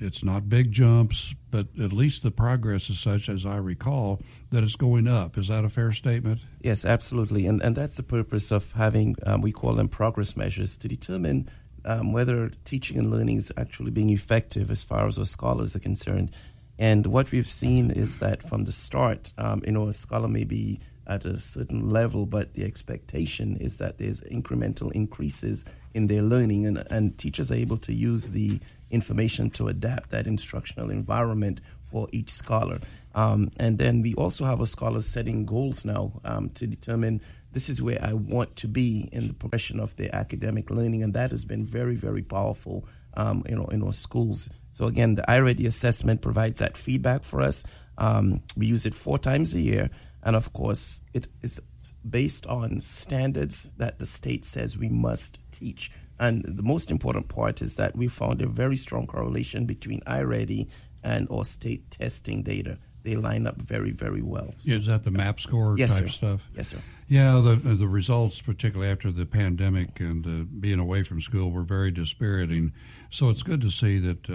it's not big jumps, but at least the progress is such, as I recall, that it's going up. Is that a fair statement? Yes, absolutely, and and that's the purpose of having um, we call them progress measures to determine um, whether teaching and learning is actually being effective as far as our scholars are concerned. And what we've seen is that from the start, um, you know, a scholar may be at a certain level, but the expectation is that there's incremental increases in their learning, and, and teachers are able to use the information to adapt that instructional environment for each scholar. Um, and then we also have a scholar setting goals now um, to determine this is where I want to be in the progression of their academic learning, and that has been very, very powerful. Um, you know, in our schools. So again, the iReady assessment provides that feedback for us. Um, we use it four times a year, and of course, it is based on standards that the state says we must teach. And the most important part is that we found a very strong correlation between iReady and our state testing data. They line up very, very well. Is that the map score Yes, type sir. stuff? Yes, sir. Yeah, the the results, particularly after the pandemic and uh, being away from school, were very dispiriting. So it's good to see that uh,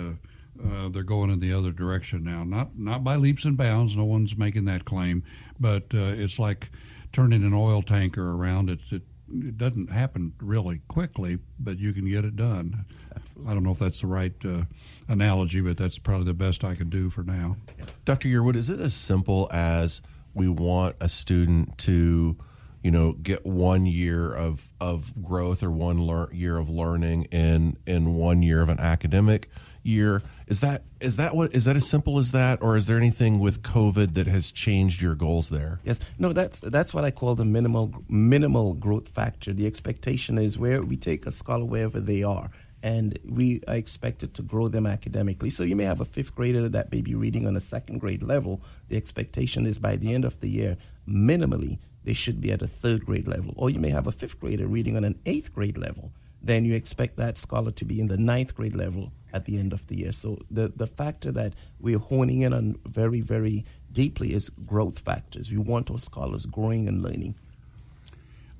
uh, they're going in the other direction now. Not not by leaps and bounds. No one's making that claim, but uh, it's like turning an oil tanker around. It, it it doesn't happen really quickly, but you can get it done. Absolutely. I don't know if that's the right uh, analogy, but that's probably the best I can do for now. Dr. Yearwood, is it as simple as we want a student to, you know, get one year of of growth or one lear- year of learning in in one year of an academic year? Is that is that what is that as simple as that, or is there anything with COVID that has changed your goals there? Yes, no, that's that's what I call the minimal minimal growth factor. The expectation is where we take a scholar wherever they are, and we are expected to grow them academically. So you may have a fifth grader that may be reading on a second grade level. The expectation is by the end of the year, minimally, they should be at a third grade level. Or you may have a fifth grader reading on an eighth grade level. Then you expect that scholar to be in the ninth grade level at the end of the year. So the, the factor that we're honing in on very, very deeply is growth factors. We want our scholars growing and learning.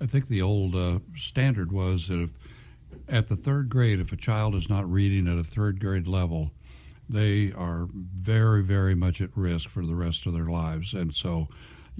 I think the old uh, standard was that if at the third grade, if a child is not reading at a third grade level, they are very, very much at risk for the rest of their lives. And so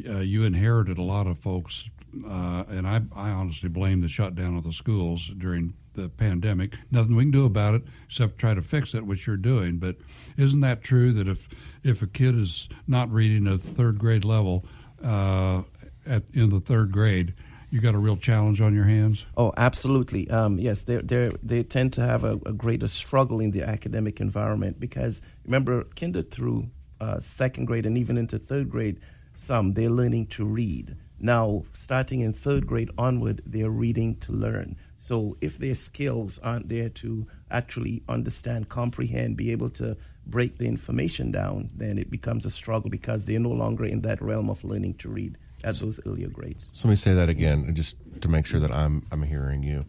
uh, you inherited a lot of folks, uh, and I, I honestly blame the shutdown of the schools during the pandemic. Nothing we can do about it except try to fix it, which you're doing. But isn't that true that if if a kid is not reading a third grade level uh, at in the third grade, you got a real challenge on your hands. Oh, absolutely. Um, yes, they they they tend to have a, a, greater struggle in the academic environment because remember, kinder through uh, second grade and even into third grade, some they're learning to read. Now, starting in third grade onward, they're reading to learn. So, if their skills aren't there to actually understand, comprehend, be able to break the information down, then it becomes a struggle because they're no longer in that realm of learning to read at those earlier grades. So let me say that again, just to make sure that I'm I'm hearing you.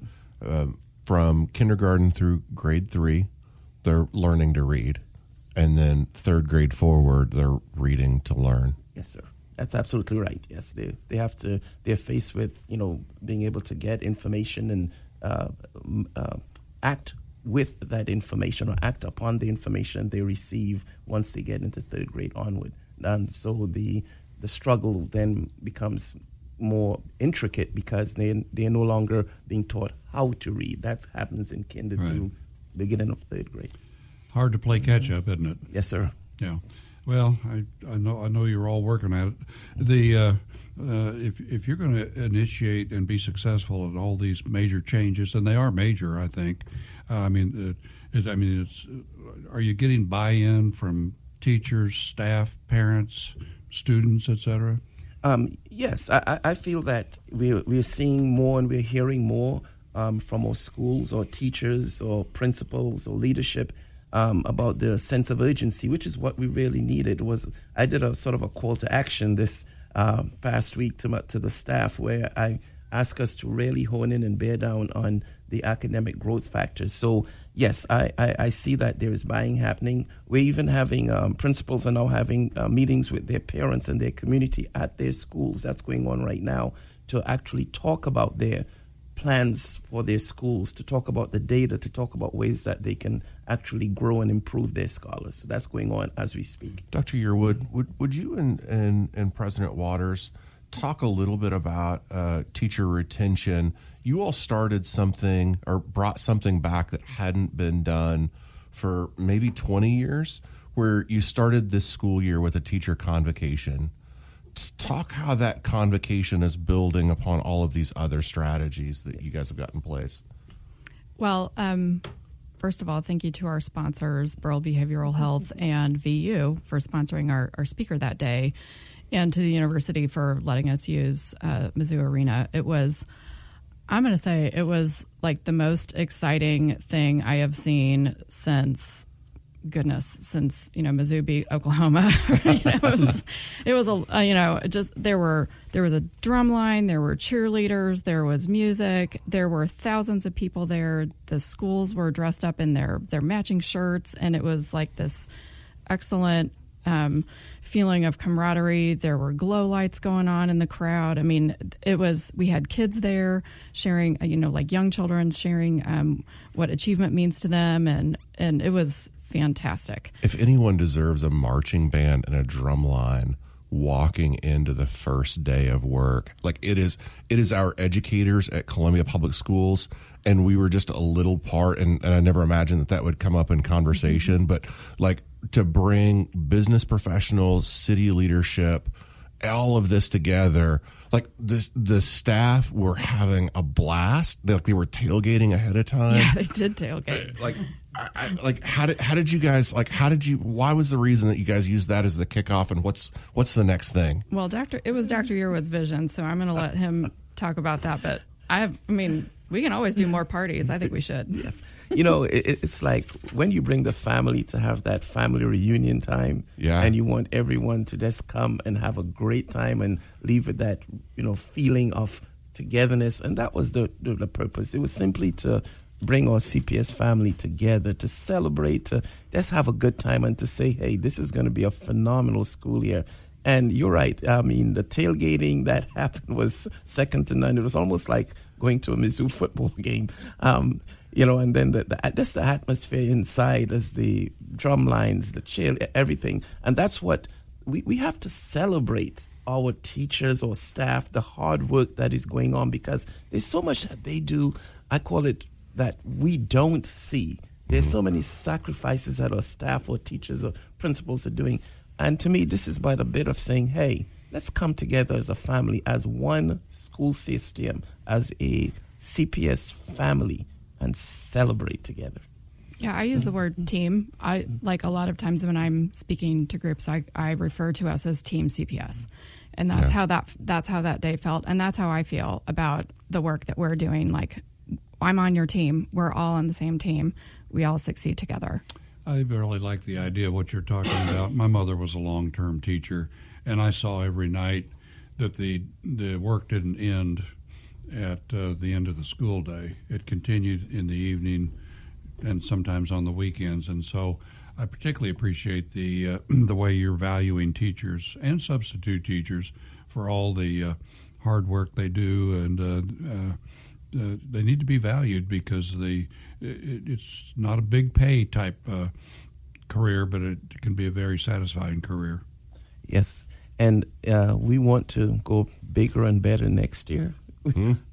Uh, from kindergarten through grade three, they're learning to read, and then third grade forward, they're reading to learn. Yes, sir. That's absolutely right. Yes, they they have to. They're faced with you know being able to get information and uh, uh, act with that information or act upon the information they receive once they get into third grade onward. And so the the struggle then becomes more intricate because they they're no longer being taught how to read. That happens in kinder right. to beginning of third grade. Hard to play catch up, isn't it? Yes, sir. Yeah. Well, I, I know I know you're all working at it. The uh, uh, if if you're going to initiate and be successful at all these major changes, and they are major, I think. Uh, I mean, it, I mean, it's. Are you getting buy-in from teachers, staff, parents, students, etc.? Um, yes, I, I, feel that we're, we're seeing more and we're hearing more um, from our schools or teachers or principals or leadership um, about the sense of urgency, which is what we really needed. Was I did a sort of a call to action this uh, past week to to the staff where I asked us to really hone in and bear down on the academic growth factors. So yes, I, I, I, see that there is buying happening. We're even having um, principals are now having uh, meetings with their parents and their community at their schools. That's going on right now to actually talk about their plans for their schools, to talk about the data, to talk about ways that they can actually grow and improve their scholars. So that's going on as we speak. Dr. Yearwood, would, would you and, and, and President Waters talk a little bit about uh, teacher retention? you all started something or brought something back that hadn't been done for maybe 20 years, where you started this school year with a teacher convocation. Talk how that convocation is building upon all of these other strategies that you guys have got in place. Well, um, first of all, thank you to our sponsors, Burrell Behavioral Health and VU, for sponsoring our, our speaker that day, and to the university for letting us use uh, Mizzou Arena. It was I'm going to say it was like the most exciting thing I have seen since goodness since you know Mizzou beat Oklahoma. <laughs> you know, it was <laughs> it was a uh, you know just there were there was a drum line, there were cheerleaders, there was music, there were thousands of people there. The schools were dressed up in their their matching shirts, and it was like this excellent um, feeling of camaraderie. There were glow lights going on in the crowd. I mean, it was, we had kids there sharing, you know, like young children sharing um, what achievement means to them. And, and it was fantastic. If anyone deserves a marching band and a drum line, walking into the first day of work. Like it is, it is our educators at Columbia Public Schools, and we were just a little part. And, and I never imagined that that would come up in conversation, mm-hmm. but like to bring business professionals, city leadership, all of this together. Like the the staff were having a blast. They, like they were tailgating ahead of time. Yeah, they did tailgate. Uh, like, I, I, like how did how did you guys like how did you why was the reason that you guys used that as the kickoff and what's what's the next thing? Well, Doctor, it was Doctor Yearwood's vision, so I'm going to let him talk about that. But I, I mean, we can always do more parties. I think we should. <laughs> Yes. You know, it, it's like when you bring the family to have that family reunion time, Yeah. and you want everyone to just come and have a great time and leave with that, you know, feeling of togetherness. And that was the, the, the purpose. It was simply to bring our CPS family together to celebrate, to just have a good time and to say, hey, this is going to be a phenomenal school year. And you're right. I mean, the tailgating that <laughs> happened was second to none. It was almost like going to a Mizzou football <laughs> game. Um, you know, and then the, the just the atmosphere inside as the drum lines, the chill, everything. And that's what we, we have to celebrate our teachers or staff, the hard work that is going on because there's so much that they do. I call it that we don't see. There's so many sacrifices that our staff or teachers or principals are doing. And to me, this is by the bit of saying, hey, let's come together as a family, as one school system, as a CPS family, and celebrate together. Yeah, I use the word team. I like a lot of times when I'm speaking to groups, I, I refer to us as Team CPS, and that's Yeah. how that that's how that day felt, and that's how I feel about the work that we're doing. Like, I'm on your team. We're all on the same team. We all succeed together. I really like the idea of what you're talking about. My mother was a long term teacher, and I saw every night that the the work didn't end at uh, the end of the school day. It continued in the evening and sometimes on the weekends. And so I particularly appreciate the uh, <clears throat> the way you're valuing teachers and substitute teachers for all the uh, hard work they do, and uh, uh, uh, they need to be valued because the it, it's not a big pay type career, but it can be a very satisfying career. Yes, and we want to go bigger and better next year.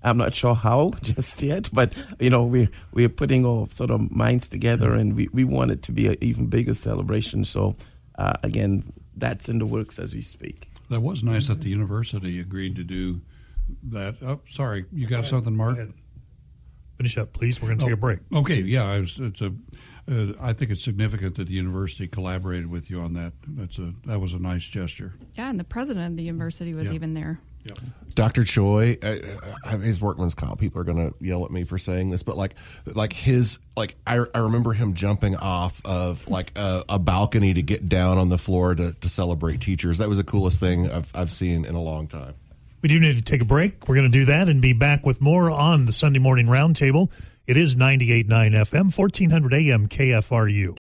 I'm not sure how <laughs> just yet, but you know we we're putting our sort of minds together, and we, we want it to be an even bigger celebration. So uh, again, that's in the works as we speak. That was nice that the university agreed to do that. Oh, sorry, you got something, Mark? Finish up, please. We're going to take a break. Okay, yeah, I was, it's a. Uh, I think it's significant that the university collaborated with you on that. That's a that was a nice gesture. Yeah, and the president of the university was Yeah. even there. Dr. Choi, uh, his workman's comp. People are going to yell at me for saying this, but like, like his, like, I, I remember him jumping off of like a, a balcony to get down on the floor to, to celebrate teachers. That was the coolest thing I've, I've seen in a long time. We do need to take a break. We're going to do that and be back with more on the Sunday Morning Roundtable. It is 98.9 FM, 1400 AM KFRU.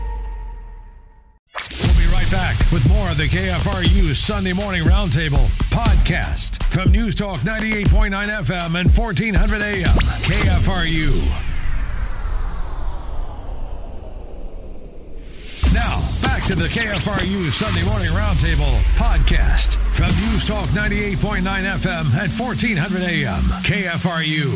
We'll be right back with more of the KFRU Sunday Morning Roundtable podcast from News Talk 98.9 FM and 1400 AM. KFRU. Now, back to the KFRU Sunday Morning Roundtable podcast from News Talk 98.9 FM at 1400 AM. KFRU.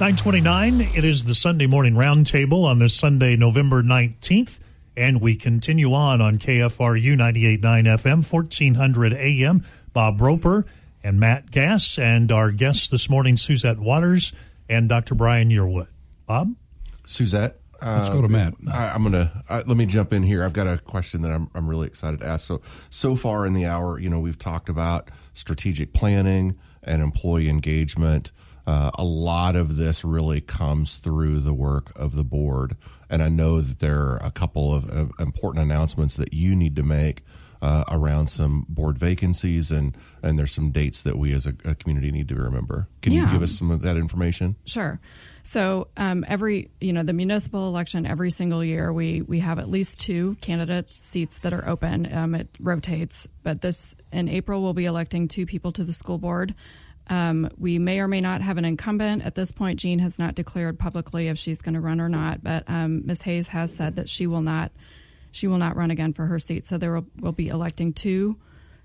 929, it is the Sunday Morning Roundtable on this Sunday, November 19th. And we continue on on KFRU 98.9 FM, 1400 AM. Bob Roper and Matt Gass, and our guests this morning, Suzette Waters and Dr. Brian Yearwood. Bob? Suzette. Let's go to Matt. I, I'm gonna uh, let me jump in here. I've got a question that I'm I'm really excited to ask. So so far in the hour, you know, we've talked about strategic planning and employee engagement. Uh, a lot of this really comes through the work of the board, and I know that there are a couple of uh, important announcements that you need to make. uh, around some board vacancies, and and there's some dates that we as a, a community need to remember. Can you give us some of that information? Sure. So um, every you know the municipal election every single year we we have at least two candidate seats that are open. Um, it rotates, but this in April we'll be electing two people to the school board. Um, we may or may not have an incumbent at this point. Jean has not declared publicly if she's going to run or not, but um, Ms. Hayes has said that she will not she will not run again for her seat. So there will, will be electing two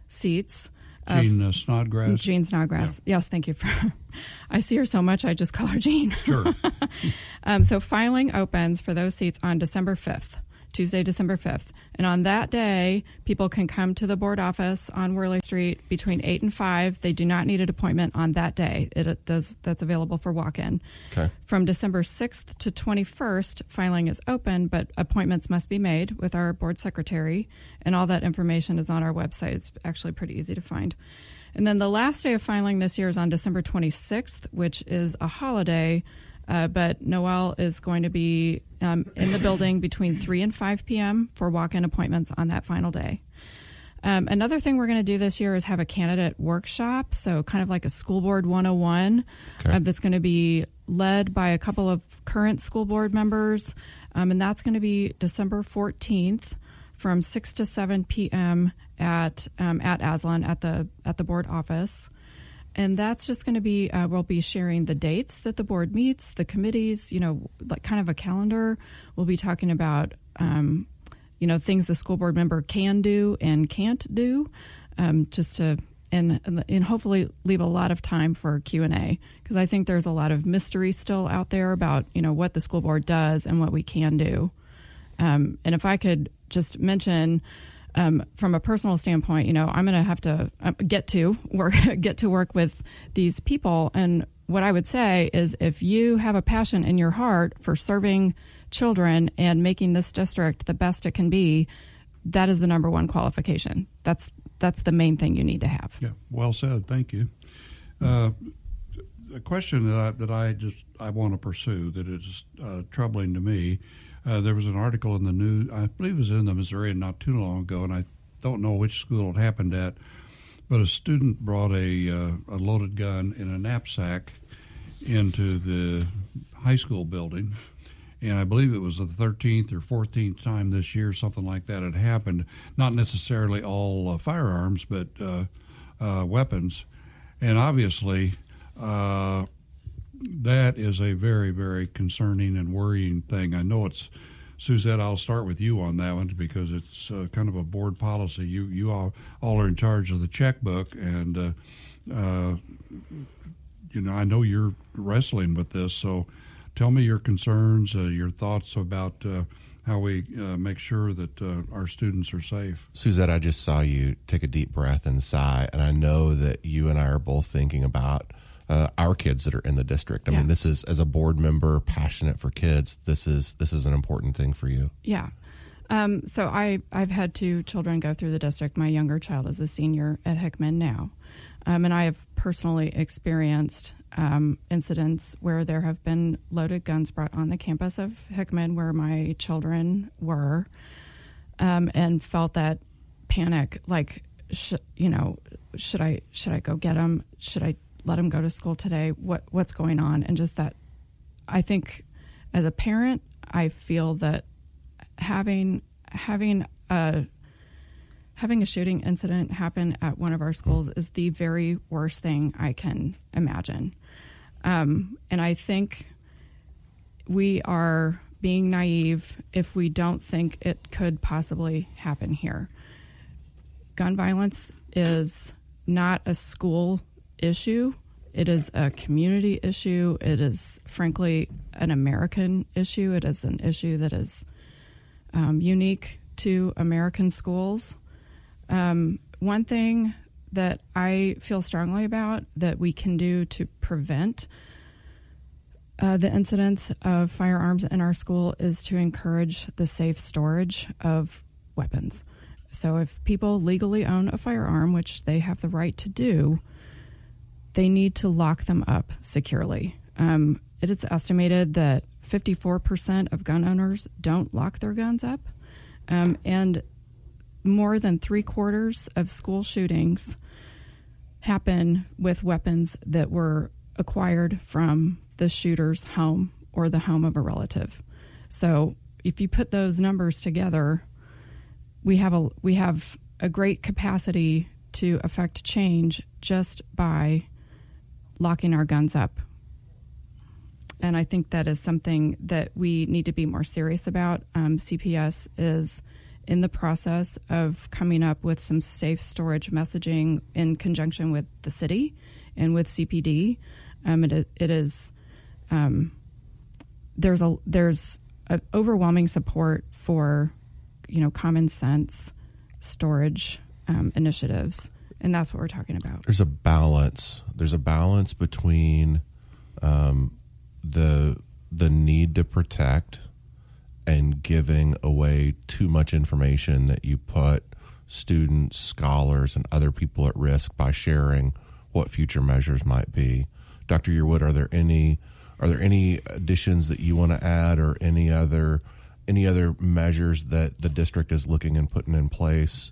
seats. Jean uh, Snodgrass. Jean Snodgrass. Yes, thank you for. <laughs> I see her so much, I just call her Jean. Sure. <laughs> um, so filing opens for those seats on December 5th, Tuesday, December 5th. And on that day, people can come to the board office on Worley Street between 8 and 5. They do not need an appointment on that day. It does, that's available for walk in. Okay. From December 6th to 21st, filing is open, but appointments must be made with our board secretary, and all that information is on our website. It's actually pretty easy to find. And then the last day of filing this year is on December 26th, which is a holiday, uh, but Noel is going to be um, in the building between 3 and 5 p.m. for walk in appointments on that final day. Um, another thing we're going to do this year is have a candidate workshop, so kind of like a school board 101 uh, that's going to be led by a couple of current school board members, um, and that's going to be December 14th from 6 to 7 p.m. at um, at Aslin at the at the board office. And that's just going to be, uh, we'll be sharing the dates that the board meets, the committees, you know, like kind of a calendar. We'll be talking about, um, you know, things the school board member can do and can't do, um, just to, and, and hopefully leave a lot of time for Q&A because I think there's a lot of mystery still out there about, you know, what the school board does and what we can do. Um, and if I could just mention, um, from a personal standpoint, you know, I'm going to have to uh, get to work, <laughs> get to work with these people. And what I would say is, if you have a passion in your heart for serving children and making this district the best it can be, that is the number one qualification. That's that's the main thing you need to have. Yeah, well said. Thank you. Uh, a question that I, that I just I want to pursue that is uh, troubling to me. Uh, there was an article in the news, I believe it was in the Missouri not too long ago, and I don't know which school it happened at, but a student brought a uh, a loaded gun in a knapsack into the high school building. And I believe it was the 13th or 14th time this year, something like that, had happened. Not necessarily all uh, firearms, but uh, uh, weapons. And obviously, uh, that is a very, very concerning and worrying thing. I know it's Suzette. I'll start with you on that one because it's uh, kind of a board policy. You you all all are in charge of the checkbook, and uh, uh, you know I know you're wrestling with this. So tell me your concerns, uh, your thoughts about uh, how we uh, make sure that our students are safe. Suzette, I just saw you take a deep breath and sigh, and I know that you and I are both thinking about uh, our kids that are in the district. I Yeah. mean, this is as a board member, passionate for kids. This is this is an important thing for you. Yeah. Um, so I I've had two children go through the district. My younger child is a senior at Hickman now, um, and I have personally experienced um, incidents where there have been loaded guns brought on the campus of Hickman where my children were, um, and felt that panic. Like, sh- you know, should I should I go get them? Should I let them go to school today? What what's going on? And just that, I think, as a parent, I feel that having having a having a shooting incident happen at one of our schools is the very worst thing I can imagine. Um, and I think we are being naive if we don't think it could possibly happen here. Gun violence is not a school issue. It is a community issue. It is, frankly, an American issue. It is an issue that is um, unique to American schools. Um, one thing that I feel strongly about that we can do to prevent uh, the incidence of firearms in our school is to encourage the safe storage of weapons. So, if people legally own a firearm, which they have the right to do, they need to lock them up securely. Um, it is estimated that 54% of gun owners don't lock their guns up. Um, and more than three quarters of school shootings happen with weapons that were acquired from the shooter's home or the home of a relative. So if you put those numbers together, we have a we have a great capacity to affect change just by locking our guns up. And I think that is something that we need to be more serious about. Um, CPS is in the process of coming up with some safe storage messaging in conjunction with the city and with CPD. Um, it, it is um, there's a there's a overwhelming support for you know common sense storage um, initiatives, and that's what we're talking about. There's a balance. There's a balance between um, the the need to protect and giving away too much information that you put students, scholars, and other people at risk by sharing what future measures might be. Dr. Yearwood, are there any are there any additions that you want to add, or any other any other measures that the district is looking and putting in place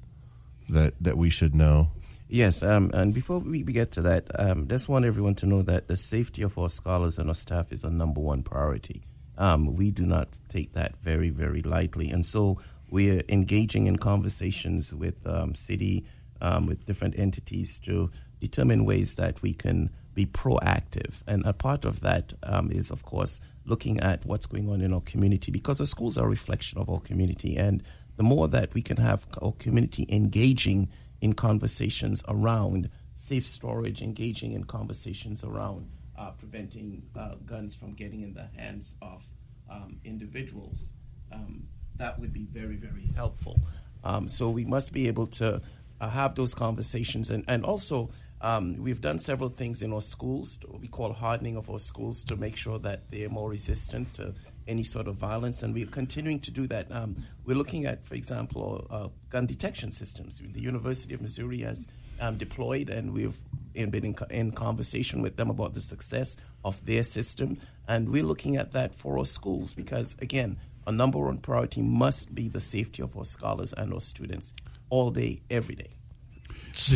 that that we should know? Yes, um, and before we, we get to that, um, just want everyone to know that the safety of our scholars and our staff is our number one priority. Um, we do not take that very, very lightly, and so we are engaging in conversations with um, city, um, with different entities to determine ways that we can be proactive. And a part of that um, is, of course, looking at what's going on in our community because our schools are a reflection of our community. And the more that we can have our community engaging in conversations around safe storage, engaging in conversations around uh, preventing uh, guns from getting in the hands of um, individuals, um, that would be very, very helpful. Um, so we must be able to uh, have those conversations and, and also um, we've done several things in our schools, we call hardening of our schools, to make sure that they're more resistant to any sort of violence, and we're continuing to do that. Um, we're looking at, for example, uh, gun detection systems. The University of Missouri has um, deployed, and we've been in, in, conversation with them about the success of their system, and we're looking at that for our schools because, again, a number one priority must be the safety of our scholars and our students all day, every day.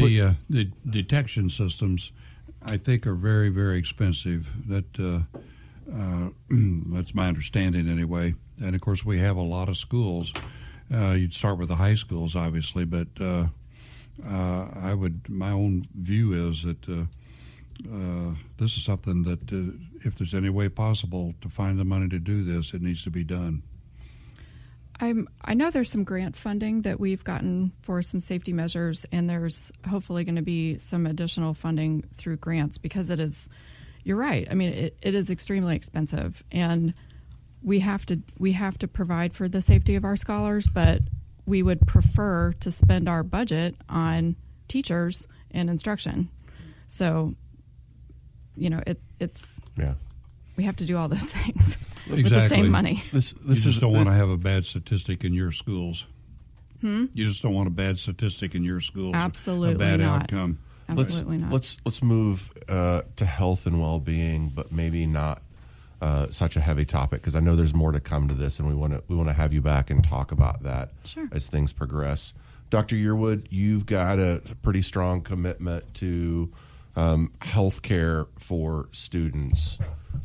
The uh, the detection systems, I think, are very very expensive. That uh, uh, <clears throat> that's my understanding anyway. And of course, we have a lot of schools. Uh, you'd start with the high schools, obviously, but uh, uh, I would. My own view is that. this is something that, if there's any way possible to find the money to do this, it needs to be done. I'm, I know there's some grant funding that we've gotten for some safety measures, and there's hopefully going to be some additional funding through grants because it is. You're right. I mean, it, it is extremely expensive, and we have to we have to provide for the safety of our scholars, but we would prefer to spend our budget on teachers and instruction. So, you know, it, it's yeah we have to do all those <laughs> things exactly. with the same money. This, this you just is, don't want to have a bad statistic in your schools. Hmm? You just don't want a bad statistic in your schools. Absolutely a bad not. outcome. Absolutely let's, not. Let's let's move uh, to health and well being, but maybe not uh, such a heavy topic because I know there's more to come to this, and we want to we want to have you back and talk about that sure. as things progress. Dr. Yearwood, you've got a pretty strong commitment to um, health care for students.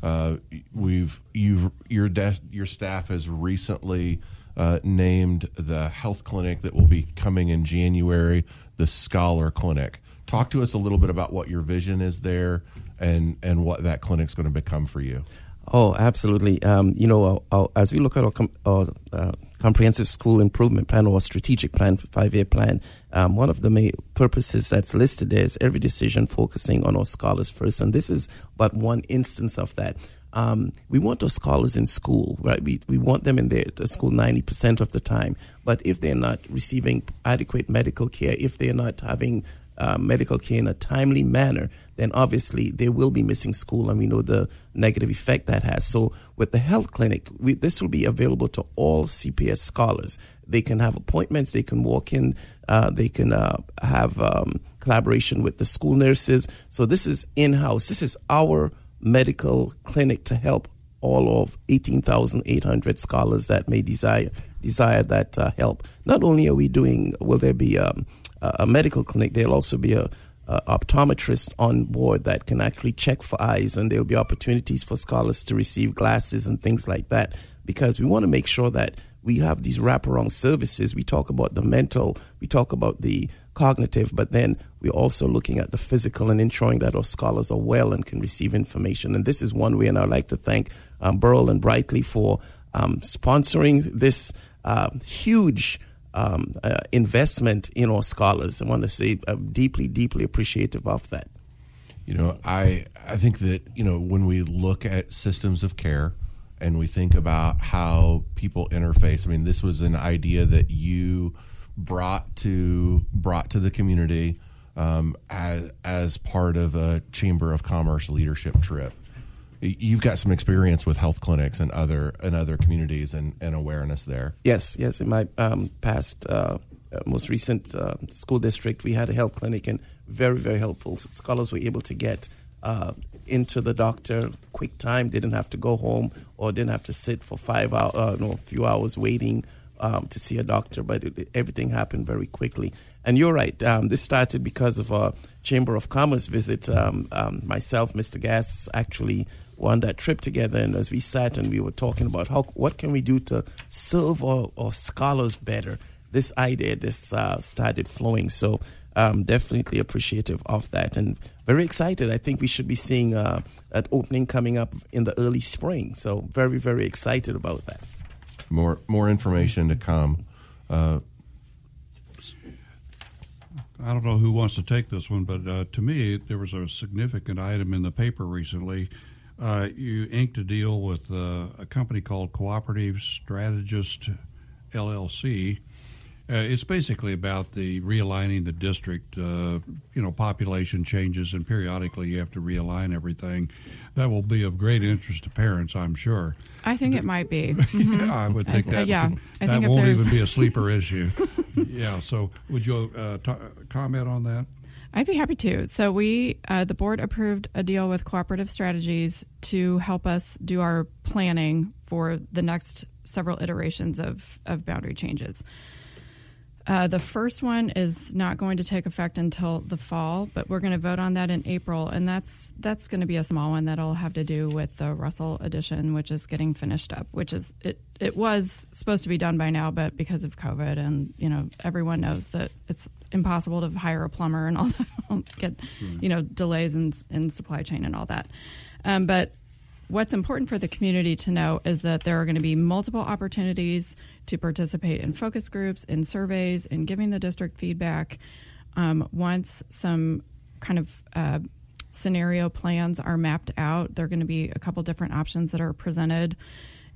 Uh, we've you've your desk your staff has recently uh, named the health clinic that will be coming in January the Scholar Clinic. Talk to us a little bit about what your vision is there and and what that clinic's going to become for you. Oh, absolutely. Um, you know, uh, uh, as we look at our, com- our uh, comprehensive school improvement plan or strategic plan, five year plan, um, one of the main purposes that's listed there is every decision focusing on our scholars first. And this is but one instance of that. Um, we want our scholars in school, right? We, we want them in their, the school 90% of the time. But if they're not receiving adequate medical care, if they're not having uh, medical care in a timely manner, then obviously they will be missing school, and we know the negative effect that has. So, with the health clinic, we, this will be available to all CPS scholars. They can have appointments, they can walk in, uh, they can uh, have um, collaboration with the school nurses. So, this is in house. This is our medical clinic to help all of 18,800 scholars that may desire desire that uh, help. Not only are we doing, will there be um, a medical clinic, there'll also be a, a, optometrist on board that can actually check for eyes, and there'll be opportunities for scholars to receive glasses and things like that because we want to make sure that we have these wraparound services. We talk about the mental, we talk about the cognitive, but then we're also looking at the physical and ensuring that our scholars are well and can receive information. And this is one way, and I'd like to thank um, Burrell and Brightli for um, sponsoring this uh, huge um, uh, investment in our scholars. I want to say I'm deeply, deeply appreciative of that. You know, I I think that you know when we look at systems of care and we think about how people interface. I mean, this was an idea that you brought to brought to the community um, as as part of a chamber of commerce leadership trip. You've got some experience with health clinics and other and other communities and, and awareness there. Yes, yes. In my um, past, uh, uh most recent uh, school district, we had a health clinic and very, very helpful. Scholars were able to get uh, into the doctor quick time. Didn't have to go home or didn't have to sit for five hours, uh, no, a few hours waiting um, to see a doctor. But it, everything happened very quickly. And you're right. Um, this started because of a Chamber of Commerce visit. Um, um myself, Mr. Gass, actually won that trip together. And as we sat and we were talking about how what can we do to serve our, our scholars better, this idea this uh, started flowing. So um, definitely appreciative of that and very excited. I think we should be seeing uh, that opening coming up in the early spring. So very, very excited about that. More, more information to come. Uh, I don't know who wants to take this one, but uh, to me, there was a significant item in the paper recently. Uh, you inked a deal with uh, a company called Cooperative Strategies LLC uh, it's basically about the realigning the district. Uh, you know, population changes, and periodically you have to realign everything. That will be of great interest to parents, I'm sure. I think it might be. <laughs> Mm-hmm. I would think I, that. yeah, I that won't even be a sleeper issue. <laughs> yeah. So, would you uh, t- comment on that? I'd be happy to. So we, uh, the board approved a deal with Cooperative Strategies to help us do our planning for the next several iterations of, of boundary changes. Uh, the first one is not going to take effect until the fall, but we're going to vote on that in April, and that's that's going to be a small one that'll have to do with the Russell edition, which is getting finished up. Which is it it was supposed to be done by now, but because of COVID, and you know everyone knows that it's impossible to hire a plumber and all that, <laughs> get you know delays in in supply chain and all that. Um, but what's important for the community to know is that there are going to be multiple opportunities to participate in focus groups, in surveys, in giving the district feedback. Um, once some kind of uh, scenario plans are mapped out, there are going to be a couple different options that are presented,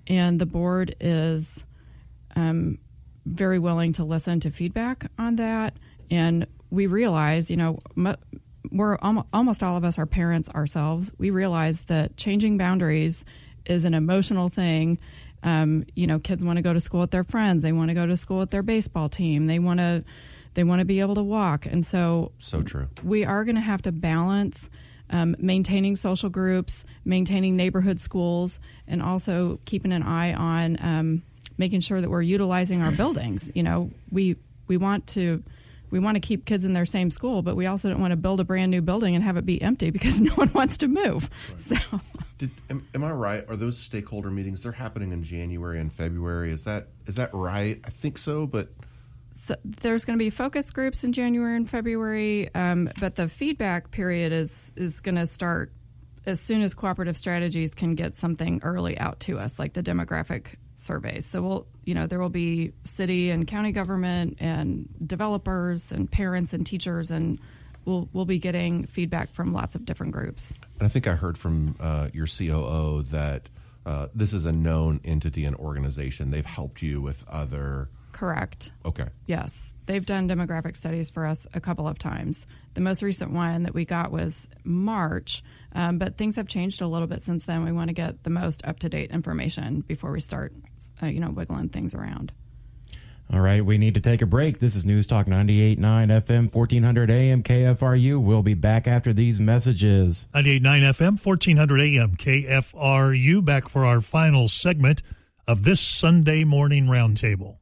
and the board is um, very willing to listen to feedback on that. And we realize, you know, we're almost all of us are parents ourselves. We realize that changing boundaries is an emotional thing. Um, you know, kids want to go to school with their friends. They want to go to school with their baseball team. They want to they want to be able to walk. And so, so true. We are going to have to balance um, maintaining social groups, maintaining neighborhood schools, and also keeping an eye on um, making sure that we're utilizing our buildings. You know, we we want to we want to keep kids in their same school, but we also don't want to build a brand new building and have it be empty <laughs> because no one wants to move. Right. So, Did, am, am, I right? Are those stakeholder meetings? They're happening in January and February. Is that is that right? I think so, but so there's going to be focus groups in January and February, um, but the feedback period is is going to start as soon as cooperative strategies can get something early out to us, like the demographic surveys. So we'll, you know, there will be city and county government and developers and parents and teachers, and we'll we'll be getting feedback from lots of different groups. And I think I heard from uh, your COO that uh, this is a known entity and organization. They've helped you with other. Correct. Okay. Yes. They've done demographic studies for us a couple of times. The most recent one that we got was March, um, but things have changed a little bit since then. We want to get the most up to date information before we start, uh, you know, wiggling things around. All right, we need to take a break. This is News Talk 98.9 FM, 1400 AM, KFRU. We'll be back after these messages. 98.9 FM, 1400 AM, KFRU. Back for our final segment of this Sunday morning roundtable.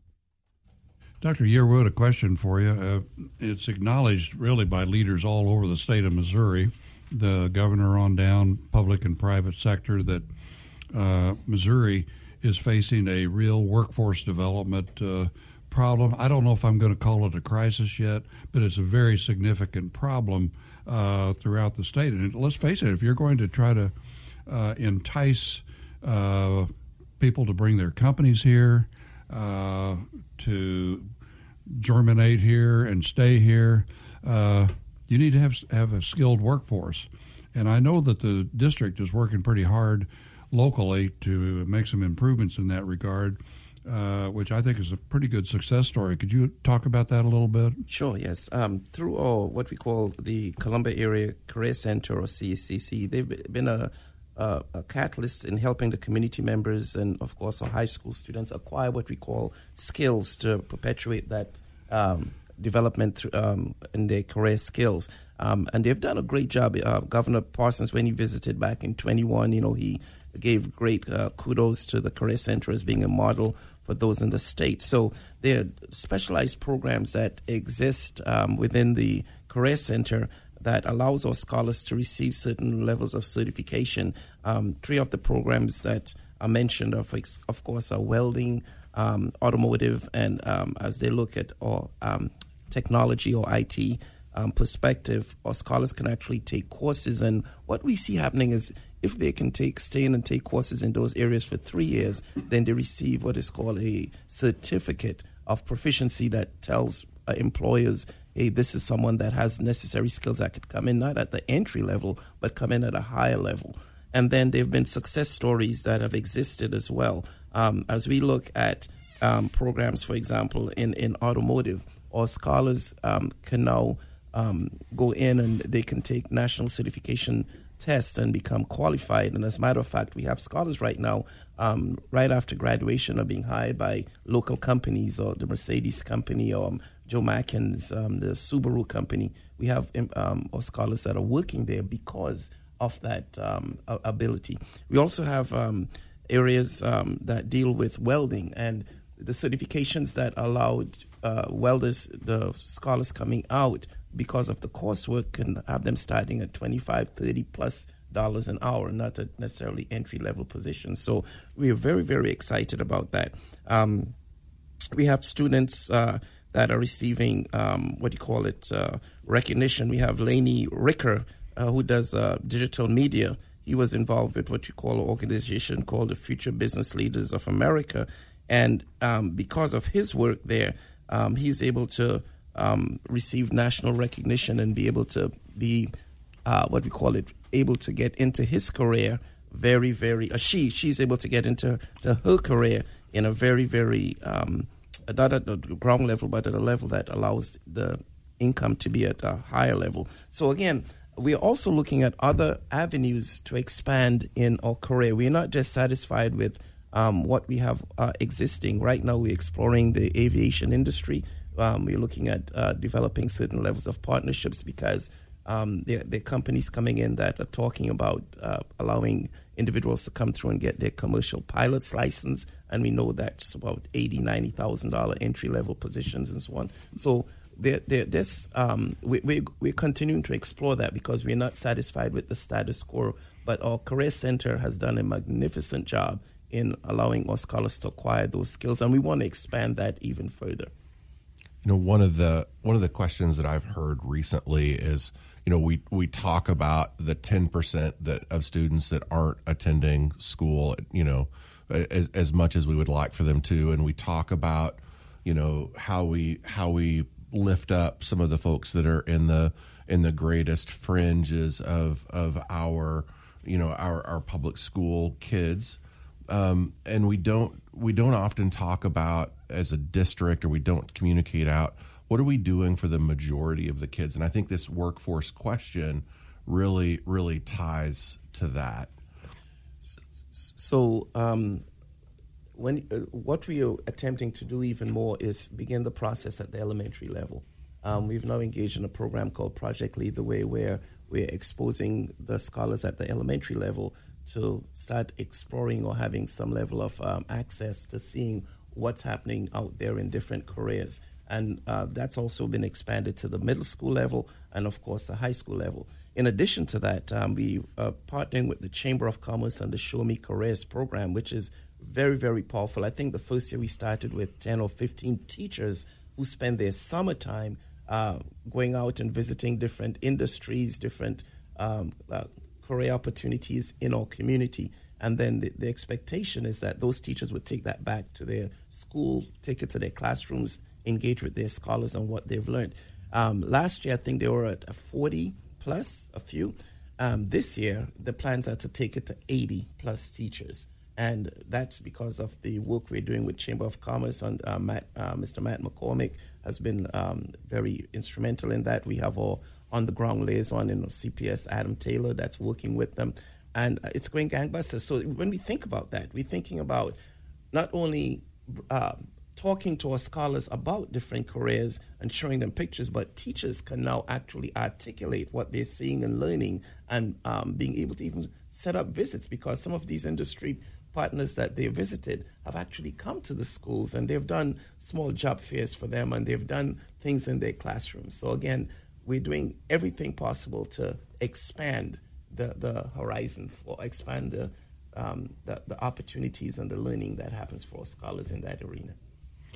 Dr. Yearwood, a question for you. Uh, it's acknowledged really by leaders all over the state of Missouri, the governor on down, public and private sector, that uh, Missouri is facing a real workforce development uh, problem. I don't know if I'm going to call it a crisis yet, but it's a very significant problem uh, throughout the state. And let's face it, if you're going to try to uh, entice uh, people to bring their companies here, uh, to germinate here and stay here, uh, you need to have have a skilled workforce. And I know that the district is working pretty hard locally to make some improvements in that regard. Uh, which I think is a pretty good success story. Could you talk about that a little bit? Sure, yes. Um, through all what we call the Columbia Area Career Center or CCC, they've been a, a, a, catalyst in helping the community members and, of course, our high school students acquire what we call skills to perpetuate that um, development um, in their career skills. Um, and they've done a great job. Uh, Governor Parsons, when he visited back in 21, you know, he gave great uh, kudos to the Career Center as being a model for those in the state. So there are specialized programs that exist um, within the Career Center that allows our scholars to receive certain levels of certification. Um, three of the programs that are mentioned, of, of course, are welding, um, automotive, and um, as they look at our um, technology or IT um, perspective, our scholars can actually take courses. And what we see happening is if they can take stay in and take courses in those areas for three years, then they receive what is called a certificate of proficiency that tells uh, employers, hey, this is someone that has necessary skills that could come in not at the entry level, but come in at a higher level. And then there have been success stories that have existed as well. Um, as we look at um, programs, for example, in, in automotive, or scholars um, can now um, go in and they can take national certification tests and become qualified. And as a matter of fact, we have scholars right now, um, right after graduation, are being hired by local companies or the Mercedes company or um, Joe Machens, um, the Subaru company. We have um, scholars that are working there because of that ability. We also have areas um, that deal with welding and the certifications that allowed uh, welders, the scholars coming out because of the coursework can have them starting at 25 30 plus dollars an hour not a necessarily entry level position. So we are very very excited about that. Um, we have students uh, that are receiving um, what do you call it uh, recognition. We have laney ricker uh, who does uh, digital media. He was involved with what you call an organization called the future business leaders of america. And um, because of his work there um, he's able to um, receive national recognition and be able to be uh, what we call it able to get into his career very very uh, she she's able to get into to her career in a very very um, not at the ground level but at a level that allows the income to be at a higher level. So again we're also looking at other avenues to expand in our career. We're not just satisfied with um, what we have uh, existing. Right now we're exploring the aviation industry um, we're looking at uh, developing certain levels of partnerships because um, there, there, are companies coming in that are talking about uh, allowing individuals to come through and get their commercial pilot's license, and we know that's about eighty, ninety thousand dollar entry level positions and so on. So there, there, this um, we, we, we're continuing to explore that because we're not satisfied with the status quo. But our career center has done a magnificent job in allowing our scholars to acquire those skills, and we want to expand that even further you know one of the one of the questions that I've heard recently is you know we we talk about the 10% that of students that aren't attending school you know as, as much as we would like for them to. And we talk about you know how we how we lift up some of the folks that are in the in the greatest fringes of of our you know our our public school kids. Um, and we don't we don't often talk about as a district or we don't communicate out what are we doing for the majority of the kids and i think this workforce question really really ties to that so um, when uh, what we are attempting to do even more is begin the process at the elementary level. Um, we've now engaged in a program called Project Lead the Way, where we're exposing the scholars at the elementary level to start exploring or having some level of um, access to seeing what's happening out there in different careers. And uh, that's also been expanded to the middle school level and, of course, the high school level. In addition to that, um, we are partnering with the Chamber of Commerce and the Show Me Careers program, which is very, very powerful. I think the first year we started with 10 or 15 teachers who spend their summertime uh, going out and visiting different industries, different um, uh, career opportunities in our community. And then the, the, expectation is that those teachers would take that back to their school, take it to their classrooms, engage with their scholars on what they've learned. Um, last year, I think they were at 40 plus, a few. Um, this year, the plans are to take it to 80 plus teachers. And that's because of the work we're doing with Chamber of Commerce and uh, Matt, uh, Mr. Matt McCormick has been um, very instrumental in that. We have our on the ground liaison in CPS, Adam Taylor, that's working with them. And it's going gangbusters. So when we think about that, we're thinking about not only uh, talking to our scholars about different careers and showing them pictures, but teachers can now actually articulate what they're seeing and learning and um, being able to even set up visits because some of these industry partners that they visited have actually come to the schools and they've done small job fairs for them and they've done things in their classrooms. So, again, we're doing everything possible to expand the, the horizon, for expand the, um, the, the opportunities and the learning that happens for scholars in that arena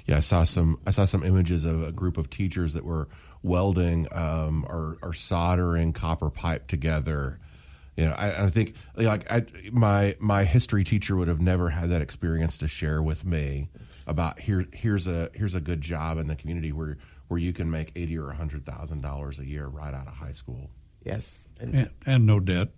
yeah, I saw some. I saw some images of a group of teachers that were welding um, or, or soldering copper pipe together. You know, I, I think like I, my my history teacher would have never had that experience to share with me about here here's a here's a good job in the community where where you can make eighty or hundred thousand dollars a year right out of high school. Yes, and, and, and no debt.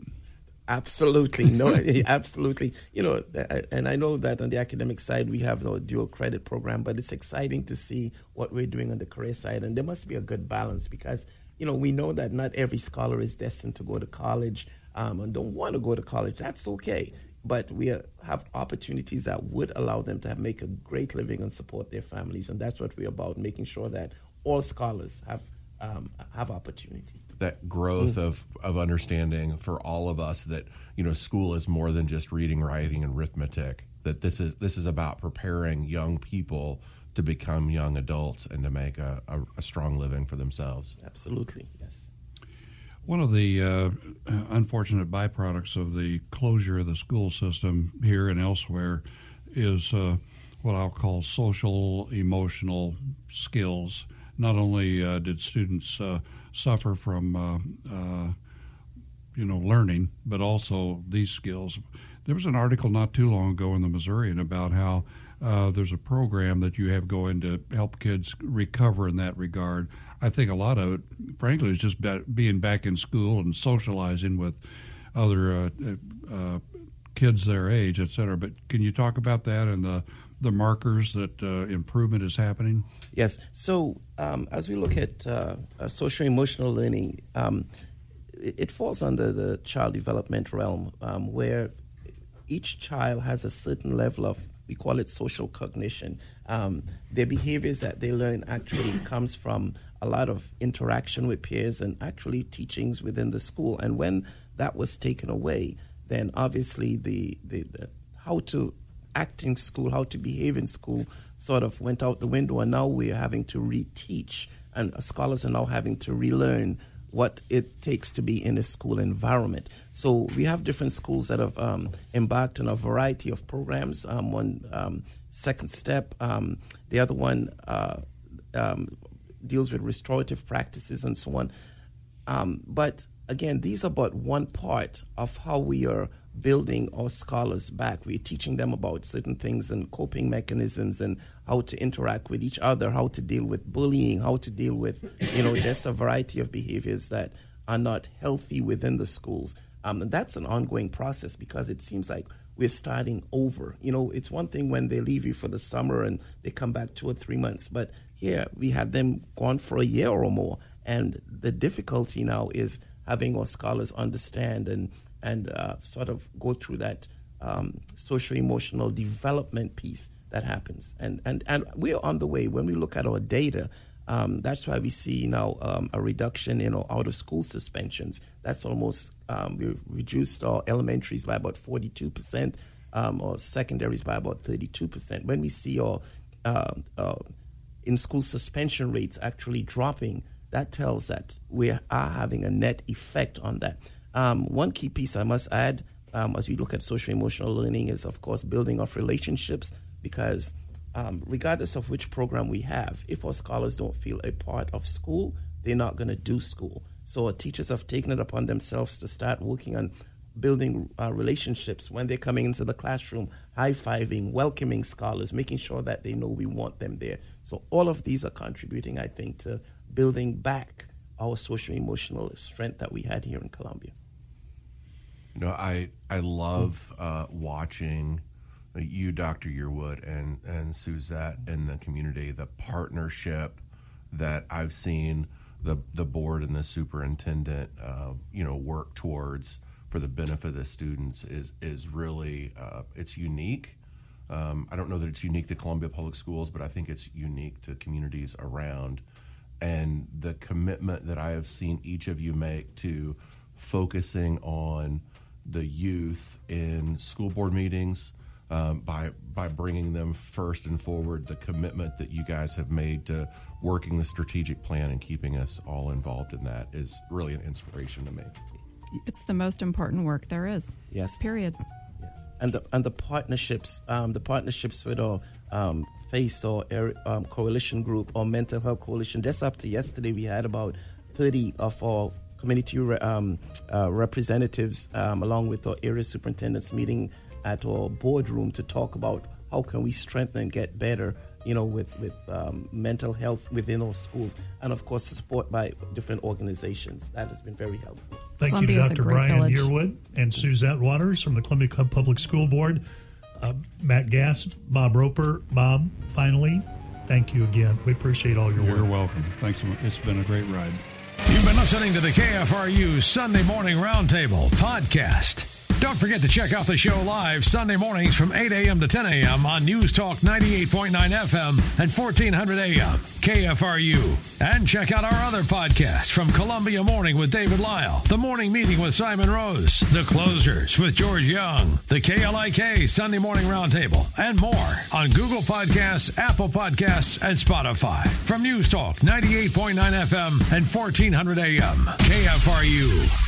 Absolutely, no, <laughs> absolutely. You know, and I know that on the academic side we have the dual credit program, but it's exciting to see what we're doing on the career side, and there must be a good balance because you know we know that not every scholar is destined to go to college um, and don't want to go to college. That's okay, but we have opportunities that would allow them to have, make a great living and support their families, and that's what we're about, making sure that all scholars have um, have opportunity that growth mm. of of understanding for all of us that you know school is more than just reading, writing, and arithmetic. That this is this is about preparing young people to become young adults and to make a, a, a strong living for themselves. Absolutely, yes. One of the uh, unfortunate byproducts of the closure of the school system here and elsewhere is uh, what I'll call social emotional skills. Not only uh, did students uh, suffer from uh, uh, you know learning, but also these skills. There was an article not too long ago in the Missourian about how uh, there's a program that you have going to help kids recover in that regard. I think a lot of it, frankly, is just being back in school and socializing with other uh, uh, kids their age, et cetera. But can you talk about that and the the markers that uh, improvement is happening? Yes. So um, as we look at uh, social emotional learning, um, it, it, falls under the child development realm, um, where each child has a certain level of we call it social cognition. Um, their behaviors that they learn actually <coughs> comes from a lot of interaction with peers and actually teachings within the school. And when that was taken away, then obviously the, the, the how to act in school, how to behave in school, sort of went out the window, and now we're having to reteach, and scholars are now having to relearn what it takes to be in a school environment. So we have different schools that have um, embarked on a variety of programs. Um, one um, second step, um, the other one uh, um, deals with restorative practices and so on. Um, but again, these are but one part of how we are building our scholars back. We're teaching them about certain things and coping mechanisms and how to interact with each other, how to deal with bullying, how to deal with, you know, just a variety of behaviors that are not healthy within the schools. Um, and that's an ongoing process because it seems like we're starting over. You know, it's one thing when they leave you for the summer and they come back two or three months, but here we had them gone for a year or more. And the difficulty now is having our scholars understand and and uh, sort of go through that um, social emotional development piece that happens. And, and, and we're on the way. When we look at our data, um, that's why we see now um, a reduction in our out of school suspensions. That's almost, um, we reduced our elementaries by about 42%, um, or secondaries by about 32%. When we see our uh, uh, in school suspension rates actually dropping, that tells that we are having a net effect on that. Um, one key piece I must add um, as we look at social emotional learning is, of course, building of relationships because um, regardless of which program we have, if our scholars don't feel a part of school, they're not going to do school. So our teachers have taken it upon themselves to start working on building uh, relationships when they're coming into the classroom, high fiving, welcoming scholars, making sure that they know we want them there. So all of these are contributing, I think, to building back our social emotional strength that we had here in Columbia. You know, I I love uh, watching you, Dr. Yearwood, and and Suzette and the community, the partnership that I've seen the the board and the superintendent, uh, you know, work towards for the benefit of the students is is really uh, it's unique. Um, I don't know that it's unique to Columbia Public Schools, but I think it's unique to communities around. And the commitment that I have seen each of you make to focusing on the youth in school board meetings, um, by by bringing them first and forward. The commitment that you guys have made to working the strategic plan and keeping us all involved in that is really an inspiration to me. It's the most important work there is. Yes. Period. Yes. And the and the partnerships, um, the partnerships with our um, FACE or um, coalition group or mental health coalition. Just up to yesterday, we had about thirty of our community um, uh, representatives, um, along with our area superintendents, meeting at our boardroom to talk about how can we strengthen and get better you know with with um, mental health within our schools and of course support by different organizations. That has been very helpful. Thank Columbia you to dr brian village. yearwood and suzette waters from the columbia public school board. Uh, matt gass bob roper bob finally thank you again. We appreciate all your You're work. You're welcome. Thanks so much. it's been a great ride you've been listening to the kfru sunday morning roundtable podcast don't forget to check out the show live Sunday mornings from 8 a.m. to 10 a.m. on News Talk 98.9 FM and 1400 a.m. KFRU. And check out our other podcast from Columbia Morning with David Lile, The Morning Meeting with Simon Rose, The Closers with George Young, The KLIK Sunday Morning Roundtable, and more on Google Podcasts, Apple Podcasts, and Spotify. From News Talk 98.9 FM and 1400 a.m. KFRU.